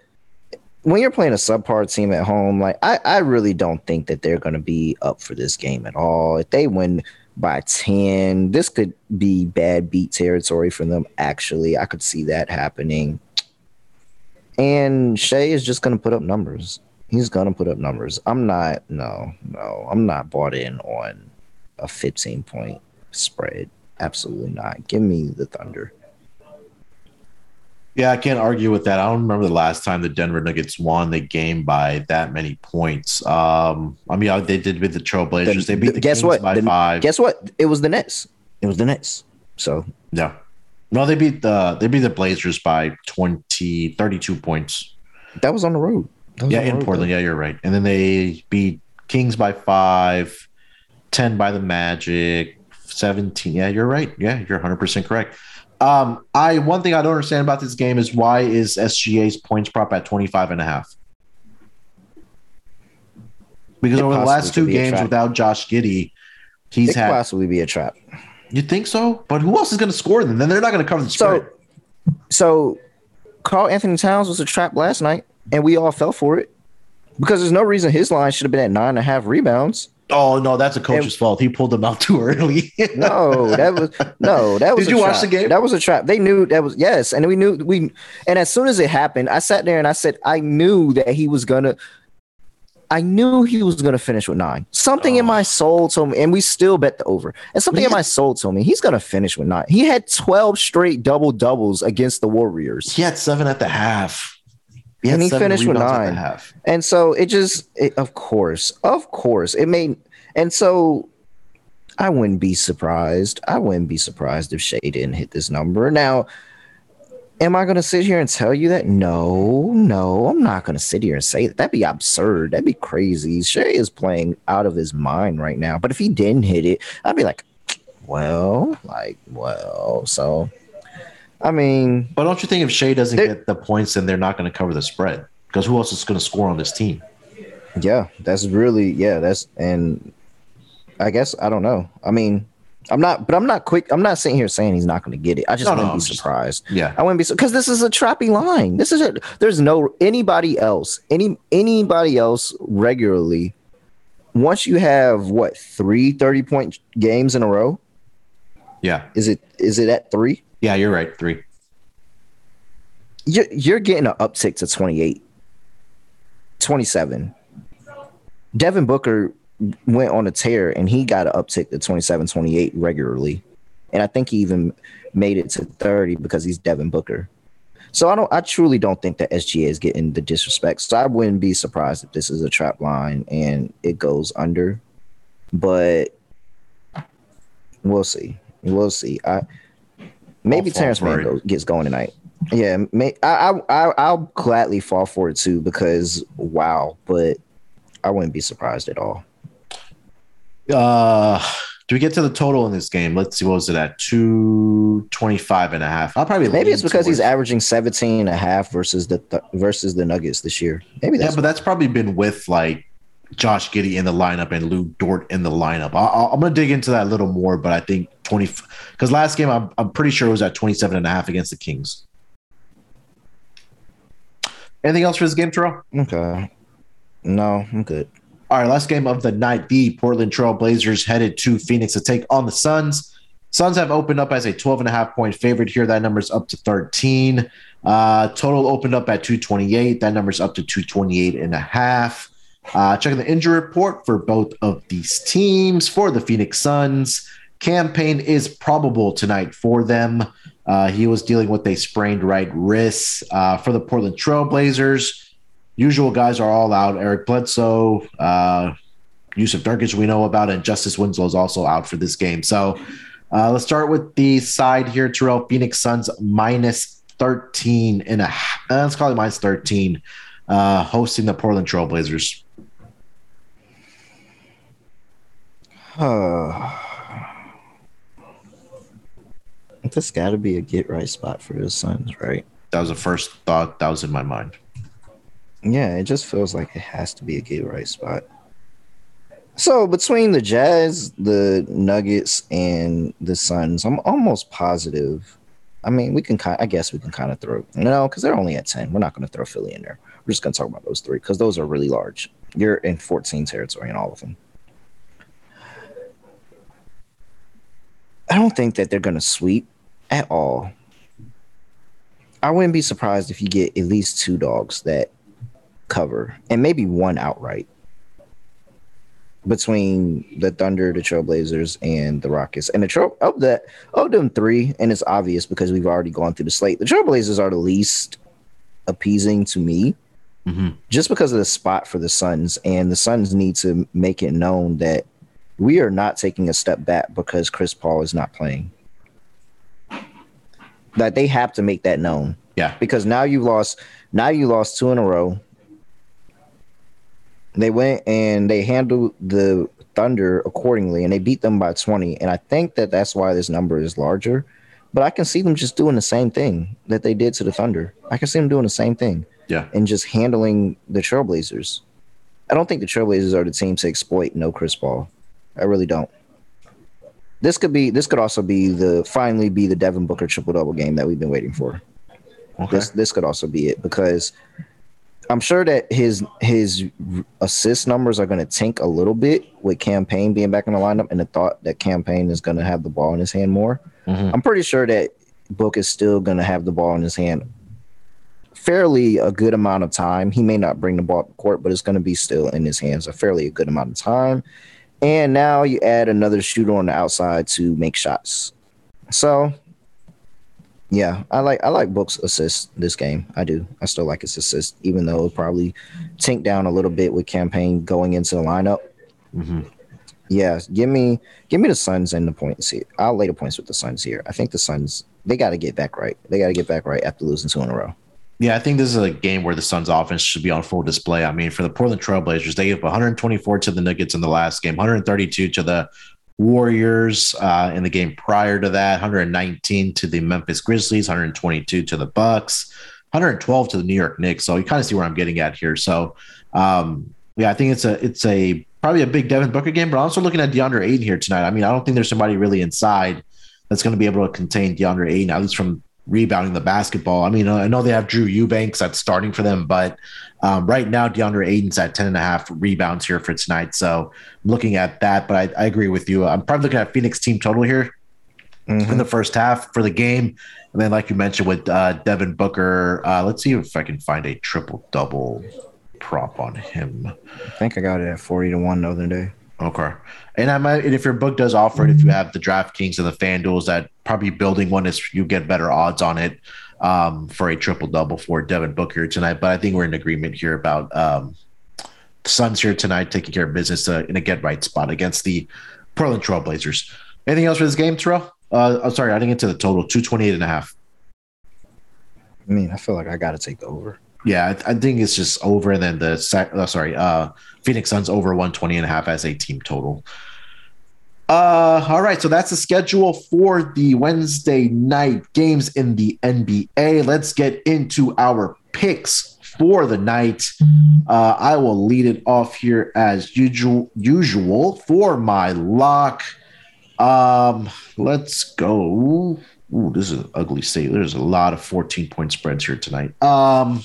B: when you're playing a subpar team at home, like I, I really don't think that they're going to be up for this game at all. If they win by 10, this could be bad beat territory for them, actually. I could see that happening. And Shai is just going to put up numbers. He's going to put up numbers. I'm not, no, no, I'm not bought in on a 15 point spread. Absolutely not. Give me the Thunder.
A: Yeah, I can't argue with that. I don't remember the last time the Denver Nuggets won the game by that many points. Um, I mean, they did beat the Trailblazers. The, they beat the
B: guess
A: Kings
B: what?
A: by
B: the,
A: five.
B: Guess what? It was the Nets. It was the Nets. So
A: yeah, no, they beat the they beat the Blazers by 20, 32 points.
B: That was on the road.
A: Yeah, in road, Portland. Though. Yeah, you're right. And then they beat Kings by five, 10 by the Magic, 17. Yeah, you're right. Yeah, you're 100% correct. Um, I one thing I don't understand about this game is why is SGA's points prop at 25 and a half? Because it over the last two games without Josh Giddey, he's
B: it had possibly be a trap.
A: You think so? But who else is going to score them? Then they're not going to cover the spread.
B: So, so Karl-Anthony Towns was a trap last night, and we all fell for it because there's no reason his line should have been at nine and a half rebounds.
A: Oh no, that's a coach's and, fault. He pulled them out too early.
B: no, that was no, that was.
A: Did you watch the game?
B: That was a trap. They knew that was yes, and we knew we. And as soon as it happened, I sat there and I said, I knew that he was gonna. I knew he was gonna finish with nine. Something oh. in my soul told me, and we still bet the over. And something in my soul told me he's gonna finish with nine. He had twelve straight double doubles against the Warriors.
A: He had seven at the half.
B: He and he finished with nine. And so it just, it, of course, of course, it made, and so I wouldn't be surprised. I wouldn't be surprised if Shai didn't hit this number. Now, am I going to sit here and tell you that? No, no, I'm not going to sit here and say that. That'd be absurd. That'd be crazy. Shai is playing out of his mind right now. But if he didn't hit it, I'd be like, well, like, well, so I mean,
A: but don't you think if Shai doesn't get the points, then they're not going to cover the spread? Because who else is going to score on this team?
B: Yeah, that's really yeah. That's and I guess I don't know. I mean, I'm not, but I'm not quick. I'm not sitting here saying he's not going to get it. I just no, wouldn't no, be surprised.
A: Just, yeah,
B: I wouldn't be because this is a trappy line. This is it. There's no anybody else, any anybody else regularly once you have what three 30 point games in a row.
A: Yeah.
B: Is it is it at three?
A: Yeah, you're right. Three.
B: You're, you're getting an uptick to 28, 27. Devin Booker went on a tear and he got an uptick to 27, 28 regularly. And I think he even made it to 30 because he's Devin Booker. So I don't I truly don't think that SGA is getting the disrespect. So I wouldn't be surprised if this is a trap line and it goes under. But we'll see. We'll see. I maybe Terrence Mann goes, gets going tonight. Yeah, may, I, I I'll gladly fall for it too because wow, but I wouldn't be surprised at all.
A: Uh do we get to the total in this game? Let's see. What was it at? 225 and a half. I'll probably
B: maybe it's because he's averaging 17 and a half versus the th- versus the Nuggets this year. Maybe
A: that's yeah, but that's probably been with like Josh Giddey in the lineup and Lu Dort in the lineup. I, am going to dig into that a little more, but I think 20 because last game I'm, I'm pretty sure it was at 27 and a half against the Kings. Anything else for this game, Terrell?
B: Okay. No, I'm good.
A: All right, last game of the night. The Portland Trail Blazers headed to Phoenix to take on the Suns. Suns have opened up as a 12 and a half point favorite here. That number's up to 13. Uh, total opened up at 228. That number's up to 228 and a half. Uh, checking the injury report for both of these teams. For the Phoenix Suns, Cam Payne is probable tonight for them. Uh, he was dealing with a sprained right wrist. Uh, for the Portland Trail Blazers, usual guys are all out. Eric Bledsoe, uh, Jusuf Nurkic, we know about, and Justice Winslow is also out for this game. So uh, let's start with the side here. Terrell Phoenix Suns minus 13 and a half. Uh, let's call it minus 13, uh, hosting the Portland Trailblazers.
B: this got to be a get right spot for the Suns, right?
A: That was the first thought that was in my mind.
B: Yeah, it just feels like it has to be a get right spot. So between the Jazz, the Nuggets, and the Suns, I'm almost positive. I mean, we can kind. I guess we can kind of throw you know because they're only at ten. We're not going to throw Philly in there. We're just going to talk about those three because those are really large. You're in 14 territory in all of them. I don't think that they're going to sweep at all. I wouldn't be surprised if you get at least two dogs that cover and maybe one outright between the Thunder, the Trailblazers, and the Rockets. And the Trail of that of them three, and it's obvious because we've already gone through the slate. The Trailblazers are the least appeasing to me, mm-hmm. just because of the spot for the Suns, and the Suns need to make it known that we are not taking a step back because Chris Paul is not playing. That they have to make that known.
A: Yeah.
B: Because now you lost now you lost two in a row. They went and they handled the Thunder accordingly and they beat them by 20. And I think that that's why this number is larger. But I can see them just doing the same thing that they did to the Thunder. I can see them doing the same thing.
A: Yeah.
B: And just handling the Trailblazers. I don't think the Trailblazers are the team to exploit no Chris Paul. I really don't. This could be this could also be the finally be the Devin Booker triple double game that we've been waiting for. Okay. This this could also be it because I'm sure that his his assist numbers are going to tank a little bit with Cam Payne being back in the lineup and the thought that Cam Payne is going to have the ball in his hand more. Mm-hmm. I'm pretty sure that Book is still going to have the ball in his hand fairly a good amount of time. He may not bring the ball to court, but it's going to be still in his hands a fairly a good amount of time. And now you add another shooter on the outside to make shots. So yeah, I like I like Book's assist this game. I do. I still like his assist, even though it probably tink down a little bit with Cam Payne going into the lineup. Mm-hmm. Yeah, give me give me the Suns and the points here. I'll lay the points with the Suns here. I think the Suns they got to get back right. They got to get back right after losing two in a row.
A: Yeah, I think this is a game where the Suns' offense should be on full display. I mean, for the Portland Trailblazers, they gave 124 to the Nuggets in the last game, 132 to the Warriors uh, in the game prior to that, 119 to the Memphis Grizzlies, 122 to the Bucks, 112 to the New York Knicks. So you kind of see where I'm getting at here. So um, yeah, I think it's a it's a probably a big Devin Booker game, but I'm also looking at DeAndre Ayton here tonight. I mean, I don't think there's somebody really inside that's going to be able to contain DeAndre Ayton, at least from rebounding the basketball. I mean, I know they have Drew Eubanks that's starting for them, but um, right now DeAndre Ayton's at 10 and a half rebounds here for tonight. So I'm looking at that, but I, I agree with you. I'm probably looking at Phoenix team total here mm-hmm. in the first half for the game. And then, like you mentioned with uh, Devin Booker, uh, let's see if I can find a triple double prop on him.
B: I think I got it at 40 to 1 the other day.
A: Okay. And I might, and if your book does offer it, if you have the DraftKings and the FanDuels, that probably building one is you get better odds on it um, for a triple double for Devin Booker tonight. But I think we're in agreement here about um, the Suns here tonight taking care of business uh, in a get right spot against the Portland Trailblazers. Anything else for this game, Terrell? Uh, I'm sorry, I didn't get to the total 228 and a half.
B: I mean, I feel like I got to take the over.
A: Yeah, I, I, think it's just over. And then the, uh, sorry, uh, Phoenix Suns over 120 and a half as a team total. Uh, all right, so that's the schedule for the Wednesday night games in the NBA. Let's get into our picks for the night. Uh, I will lead it off here as usual. Usual for my lock. Um, let's go. Ooh, this is an ugly state. There's a lot of 14 point spreads here tonight. Um,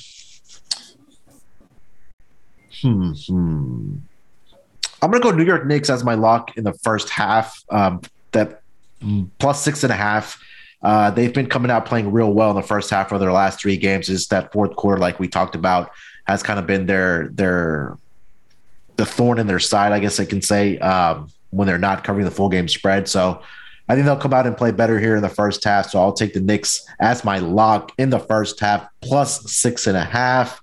A: hmm, hmm. I'm gonna go New York Knicks as my lock in the first half. Um, that plus six and a half. Uh, they've been coming out playing real well in the first half of their last three games. Is that fourth quarter, like we talked about, has kind of been their their the thorn in their side, I guess I can say. Um, when they're not covering the full game spread. So I think they'll come out and play better here in the first half. So I'll take the Knicks as my lock in the first half, plus six and a half.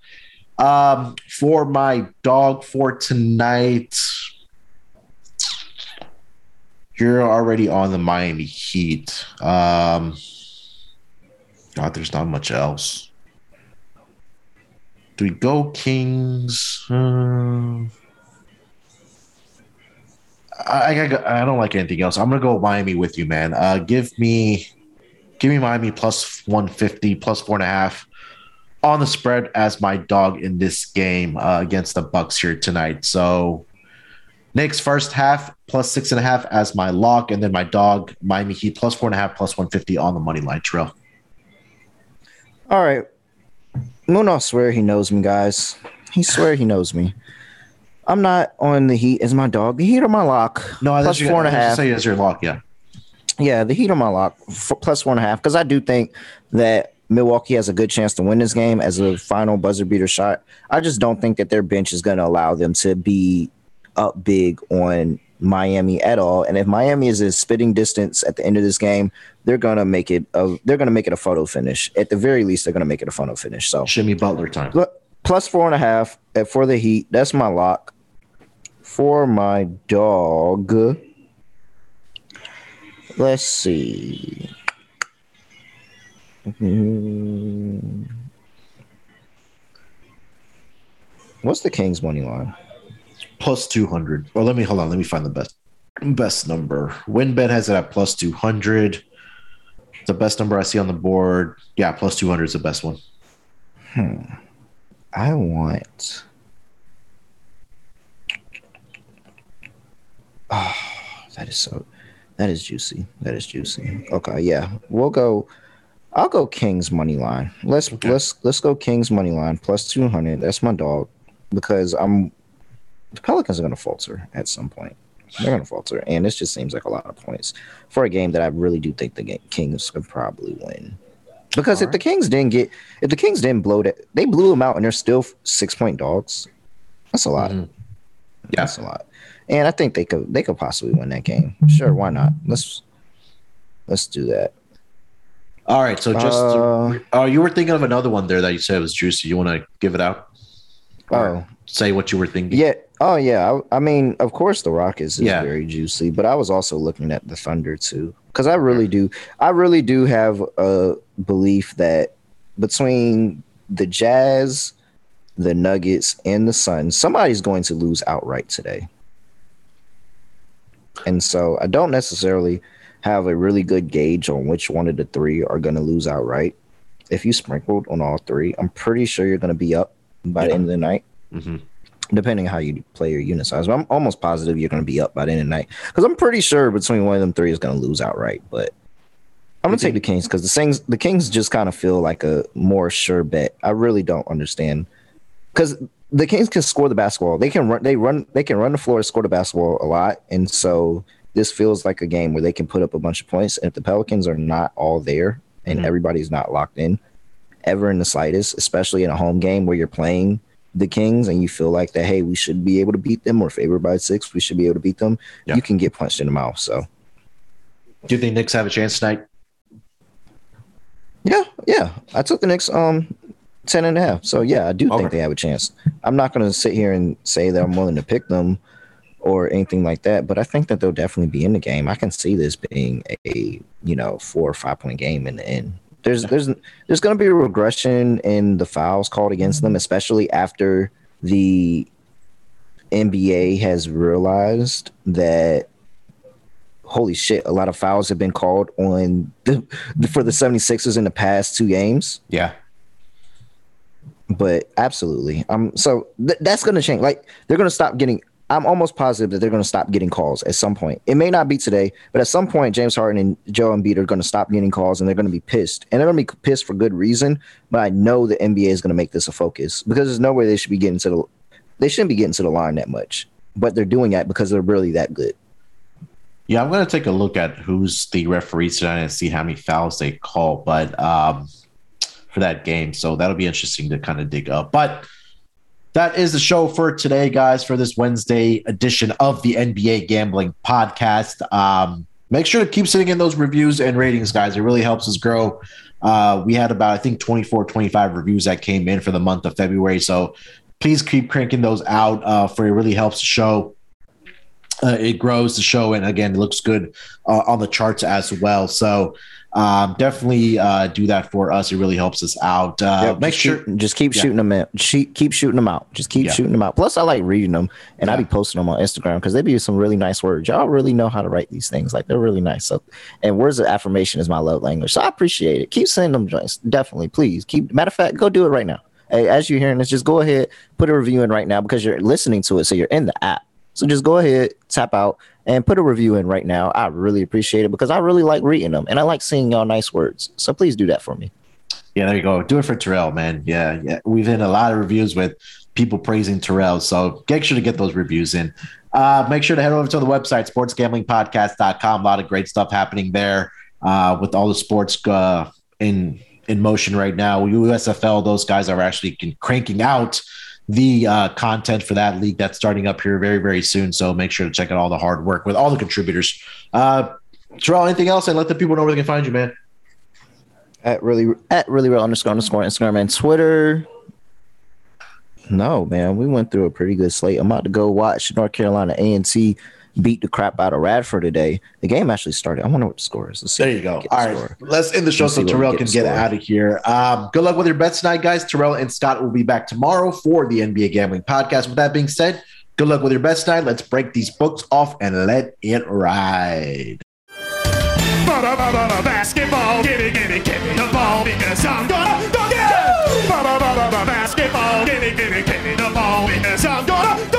A: Um, for my dog for tonight, you're already on the Miami Heat. Um, God, there's not much else. Do we go Kings? Uh, I, I, I don't like anything else. I'm gonna go Miami with you, man. Uh, give me, give me Miami plus 150, plus four and a half on the spread as my dog in this game uh, against the Bucks here tonight. So, Knicks first half plus six and a half as my lock, and then my dog Miami Heat plus four and a half, plus 150 on the money line. Trail.
B: All right, Muno swear he knows me, guys. He swear he knows me. I'm not on the Heat as my dog. The Heat are my lock.
A: No, plus four and a half. Say as your lock, yeah.
B: Yeah, the Heat are my lock plus one and a half because I do think that Milwaukee has a good chance to win this game as a final buzzer beater shot. I just don't think that their bench is going to allow them to be up big on Miami at all. And if Miami is a spitting distance at the end of this game, they're gonna make it a they're gonna make it a photo finish. At the very least, they're gonna make it a photo finish. So
A: Jimmy Butler time.
B: Plus four and a half for the Heat. That's my lock for my dog. Let's see. What's the Kings money line?
A: Plus 200. Well, let me hold on. Let me find the best best number. WynnBET has it at plus 200. The best number I see on the board. Yeah, plus 200 is the best one.
B: Hmm. I want Oh, that is so. That is juicy. That is juicy. Okay, yeah, we'll go. I'll go Kings money line. Let's okay. let's let's go Kings money line plus two hundred. That's my dog because I'm. The Pelicans are going to falter at some point. They're going to falter, and this just seems like a lot of points for a game that I really do think the Kings could probably win. Because All if right. the Kings didn't get, if the Kings didn't blow that, they blew them out, and they're still six point dogs. That's a lot. Mm-hmm. Yeah, that's a lot and I think they could they could possibly win that game. Sure, why not? Let's let's do that.
A: All right, so just uh, oh, you were thinking of another one there that you said was juicy. You want to give it out?
B: oh,
A: say what you were thinking.
B: Yeah. Oh, yeah. I, I mean, of course, the Rockets is yeah. very juicy, but I was also looking at the Thunder too, because I really do. I really do have a belief that between the Jazz, the Nuggets, and the Suns, somebody's going to lose outright today. And so I don't necessarily have a really good gauge on which one of the three are going to lose outright. If you sprinkled on all three, I'm pretty sure you're going to be up by yeah. the end of the night. Mm-hmm. Depending on how you play your unit size, but I'm almost positive you're going to be up by the end of the night because I'm pretty sure between one of them three is going to lose outright. But I'm gonna take the Kings because the Kings the Kings just kind of feel like a more sure bet. I really don't understand because the Kings can score the basketball. They can run. They run. They can run the floor, score the basketball a lot, and so this feels like a game where they can put up a bunch of points. And if the Pelicans are not all there and mm-hmm. everybody's not locked in, ever in the slightest, especially in a home game where you're playing the Kings and you feel like that, hey, we should be able to beat them or favored by six, we should be able to beat them. Yeah. You can get punched in the mouth. So,
A: do you think Knicks have a chance tonight?
B: Yeah, yeah. I took the Knicks um 10 and a half. So yeah, I do okay. think they have a chance. I'm not going to sit here and say that I'm willing to pick them or anything like that, but I think that they'll definitely be in the game. I can see this being a, you know, four or five point game in the end. There's there's there's going to be a regression in the fouls called against them, especially after the NBA has realized that holy shit, a lot of fouls have been called on the, for the 76ers in the past two games.
A: Yeah.
B: But absolutely. Um so th- that's going to change. Like they're going to stop getting I'm almost positive that they're going to stop getting calls at some point. It may not be today, but at some point, James Harden and Joe Embiid are going to stop getting calls, and they're going to be pissed, and they're going to be pissed for good reason. But I know the NBA is going to make this a focus because there's no way they should be getting to the, they shouldn't be getting to the line that much, but they're doing that because they're really that good.
A: Yeah, I'm going to take a look at who's the referees tonight and see how many fouls they call, but um, for that game, so that'll be interesting to kind of dig up. But that is the show for today, guys, for this Wednesday edition of the NBA Gambling Podcast. Um, make sure to keep sending in those reviews and ratings, guys. It really helps us grow. Uh, we had about, I think, 24, 25 reviews that came in for the month of February. So please keep cranking those out uh, for it really helps the show uh, it grows the show and again it looks good uh, on the charts as well so um, definitely uh, do that for us. It really helps us out. Uh,
B: yeah, make sure shoot, just keep yeah. shooting them out. Keep shooting them out. Just keep yeah. shooting them out. Plus i like reading them and i be posting them on instagram because they be some really nice words. Y'all really know how to write these things. Like they're really nice. So and words of affirmation is my love language. So i appreciate it. Keep sending them joints. Definitely. Please. Keep matter of fact go do it right now. Hey, as you're hearing this just go ahead put a review in right now because you're listening to it. So you're in the app. So just go ahead, tap out, and put a review in right now. I really appreciate it because I really like reading them and I like seeing y'all nice words. So please do that for me.
A: Yeah, there you go. Do it for Terrell, man. Yeah, yeah. We've had a lot of reviews with people praising Terrell. So make sure to get those reviews in. Uh, make sure to head over to the website, sportsgamblingpodcast.com. A lot of great stuff happening there uh, with all the sports uh, in in motion right now. USFL, those guys are actually cranking out the uh, content for that league that's starting up here very, very soon. So make sure to check out all the hard work with all the contributors. Uh, Terrell, anything else? And let the people know where they can find you, man.
B: At really, at really real underscore underscore Instagram and Twitter. No, man, we went through a pretty good slate. I'm about to go watch North Carolina A and T beat the crap out of Radford today. The game actually started. I wonder what the score is.
A: there you go. All right, score. let's end the show let's so Terrell can get out of here. Um, good luck with your bets tonight, guys. Terrell and Scott will be back tomorrow for the NBA Gambling Podcast. With that being said, good luck with your bets tonight. Let's break these books off and let it ride. Basketball, give me, give me, give me the ball because I'm gonna go get it. Basketball, give me, give me, give me the ball because I'm gonna go